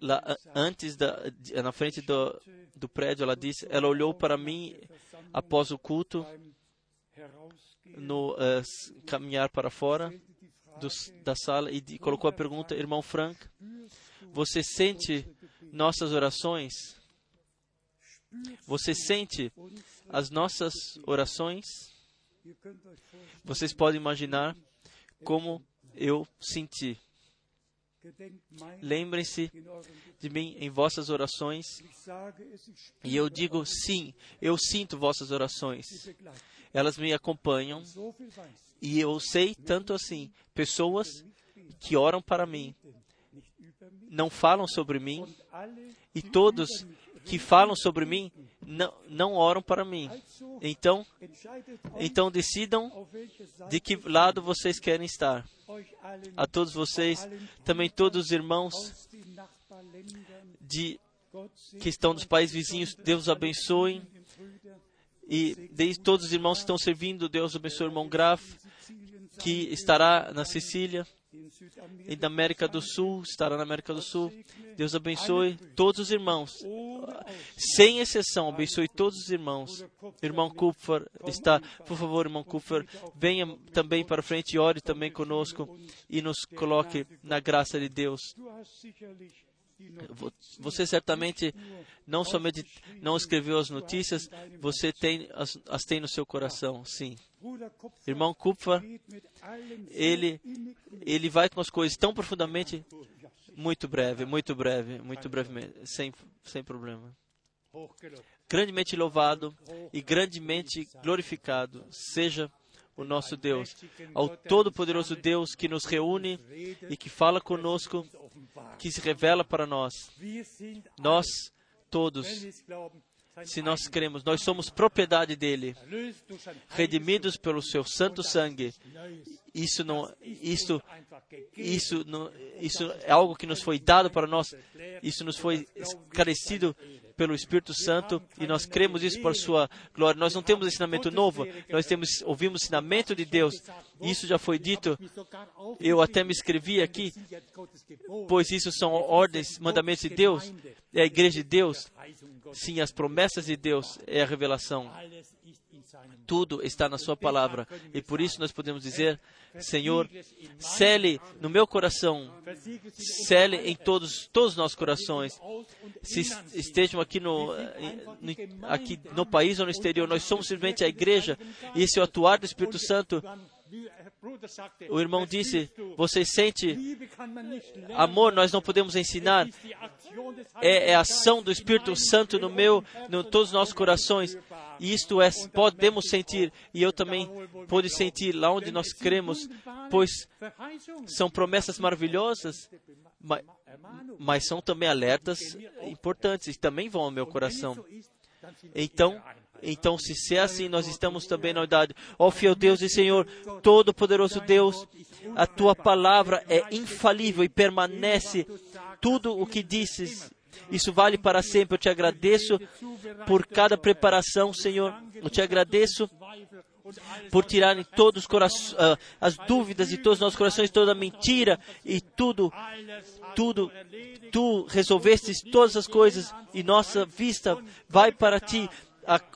lá antes da, na frente do, do prédio, ela disse, ela olhou para mim após o culto, no uh, caminhar para fora do, da sala e colocou a pergunta, irmão Frank, você sente nossas orações? Você sente as nossas orações? Vocês podem imaginar como eu senti. Lembrem-se de mim em vossas orações. E eu digo sim, eu sinto vossas orações. Elas me acompanham. E eu sei tanto assim, pessoas que oram para mim, não falam sobre mim, e todos que falam sobre mim não, não oram para mim. Então, então decidam de que lado vocês querem estar. A todos vocês, também todos os irmãos de, que estão dos países vizinhos, Deus abençoe. E de todos os irmãos que estão servindo, Deus abençoe o irmão Graf, que estará na Sicília e da América do Sul, estará na América do Sul. Deus abençoe todos os irmãos, sem exceção, abençoe todos os irmãos. Irmão Kupfer está, por favor, irmão Kupfer, venha também para frente e ore também conosco e nos coloque na graça de Deus. Você certamente não somente não escreveu as notícias, você tem as, as tem no seu coração, sim. Irmão Kupfer, ele ele vai com as coisas tão profundamente, muito breve, muito breve, muito brevemente, sem sem problema. Grandemente louvado e grandemente glorificado seja o nosso Deus, ao Todo-Poderoso Deus que nos reúne e que fala conosco, que se revela para nós. Nós todos, se nós cremos, nós somos propriedade dele, redimidos pelo seu santo sangue. Isso não, isso, isso não, isso é algo que nos foi dado para nós. Isso nos foi esclarecido pelo Espírito Santo e nós cremos isso por sua glória. Nós não temos ensinamento novo, nós temos ouvimos o ensinamento de Deus. Isso já foi dito. Eu até me escrevi aqui, pois isso são ordens, mandamentos de Deus. É a igreja de Deus. Sim, as promessas de Deus é a revelação. Tudo está na Sua palavra. E por isso nós podemos dizer: Senhor, cele no meu coração, cele em todos, todos os nossos corações. Se estejam aqui no, aqui no país ou no exterior, nós somos simplesmente a igreja. E esse atuar do Espírito Santo o irmão disse: Você sente amor? Nós não podemos ensinar. É, é a ação do Espírito Santo no meu, no todos os nossos corações. Isto é, podemos sentir. E eu também pude sentir lá onde nós cremos, pois são promessas maravilhosas, mas, mas são também alertas importantes e também vão ao meu coração. Então, então, se é assim, nós estamos também na idade. Ó oh, fiel Deus e Senhor, Todo-Poderoso Deus, a tua palavra é infalível e permanece tudo o que disses. Isso vale para sempre. Eu te agradeço por cada preparação, Senhor. Eu te agradeço por tirarem todos os uh, as dúvidas de todos os nossos corações, toda a mentira e tudo, tudo, tu resolvestes todas as coisas e nossa vista vai para ti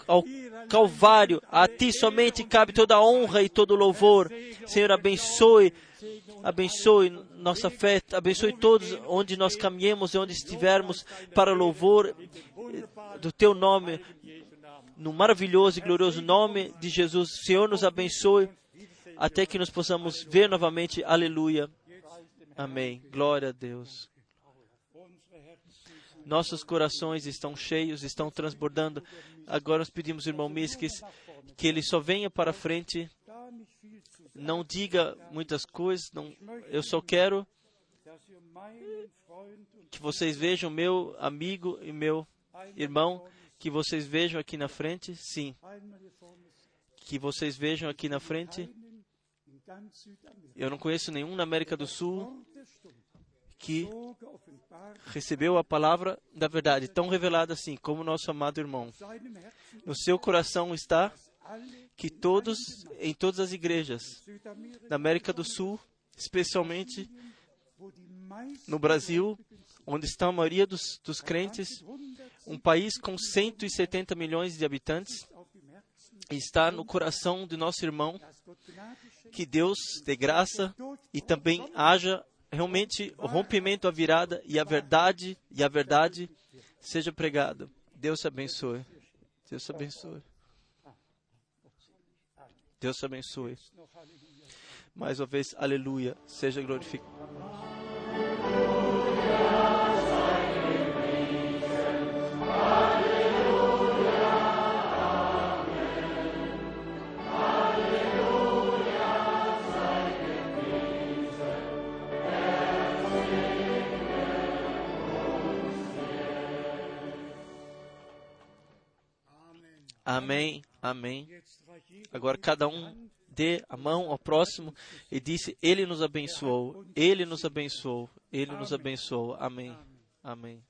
ao Calvário. A ti somente cabe toda a honra e todo o louvor. Senhor, abençoe, abençoe nossa fé, abençoe todos onde nós caminhemos e onde estivermos para louvor do teu nome, no maravilhoso e glorioso nome de Jesus. Senhor, nos abençoe até que nos possamos ver novamente. Aleluia. Amém. Glória a Deus. Nossos corações estão cheios, estão transbordando. Agora nós pedimos, irmão Miskis, que ele só venha para frente. Não diga muitas coisas. Não, eu só quero que vocês vejam meu amigo e meu irmão, que vocês vejam aqui na frente, sim. Que vocês vejam aqui na frente. Eu não conheço nenhum na América do Sul que recebeu a palavra da verdade tão revelada assim, como nosso amado irmão. No seu coração está que todos, em todas as igrejas da América do Sul, especialmente no Brasil, onde está a maioria dos, dos crentes, um país com 170 milhões de habitantes, está no coração do nosso irmão, que Deus dê graça e também haja realmente o rompimento, a virada e a verdade e a verdade seja pregado. Deus abençoe. Deus abençoe. Deus abençoe. Mais uma vez, aleluia, seja glorificado. Amém, amém. Agora cada um dê a mão ao próximo e disse: Ele nos abençoou, Ele nos abençoou, Ele nos abençoou. Amém, amém.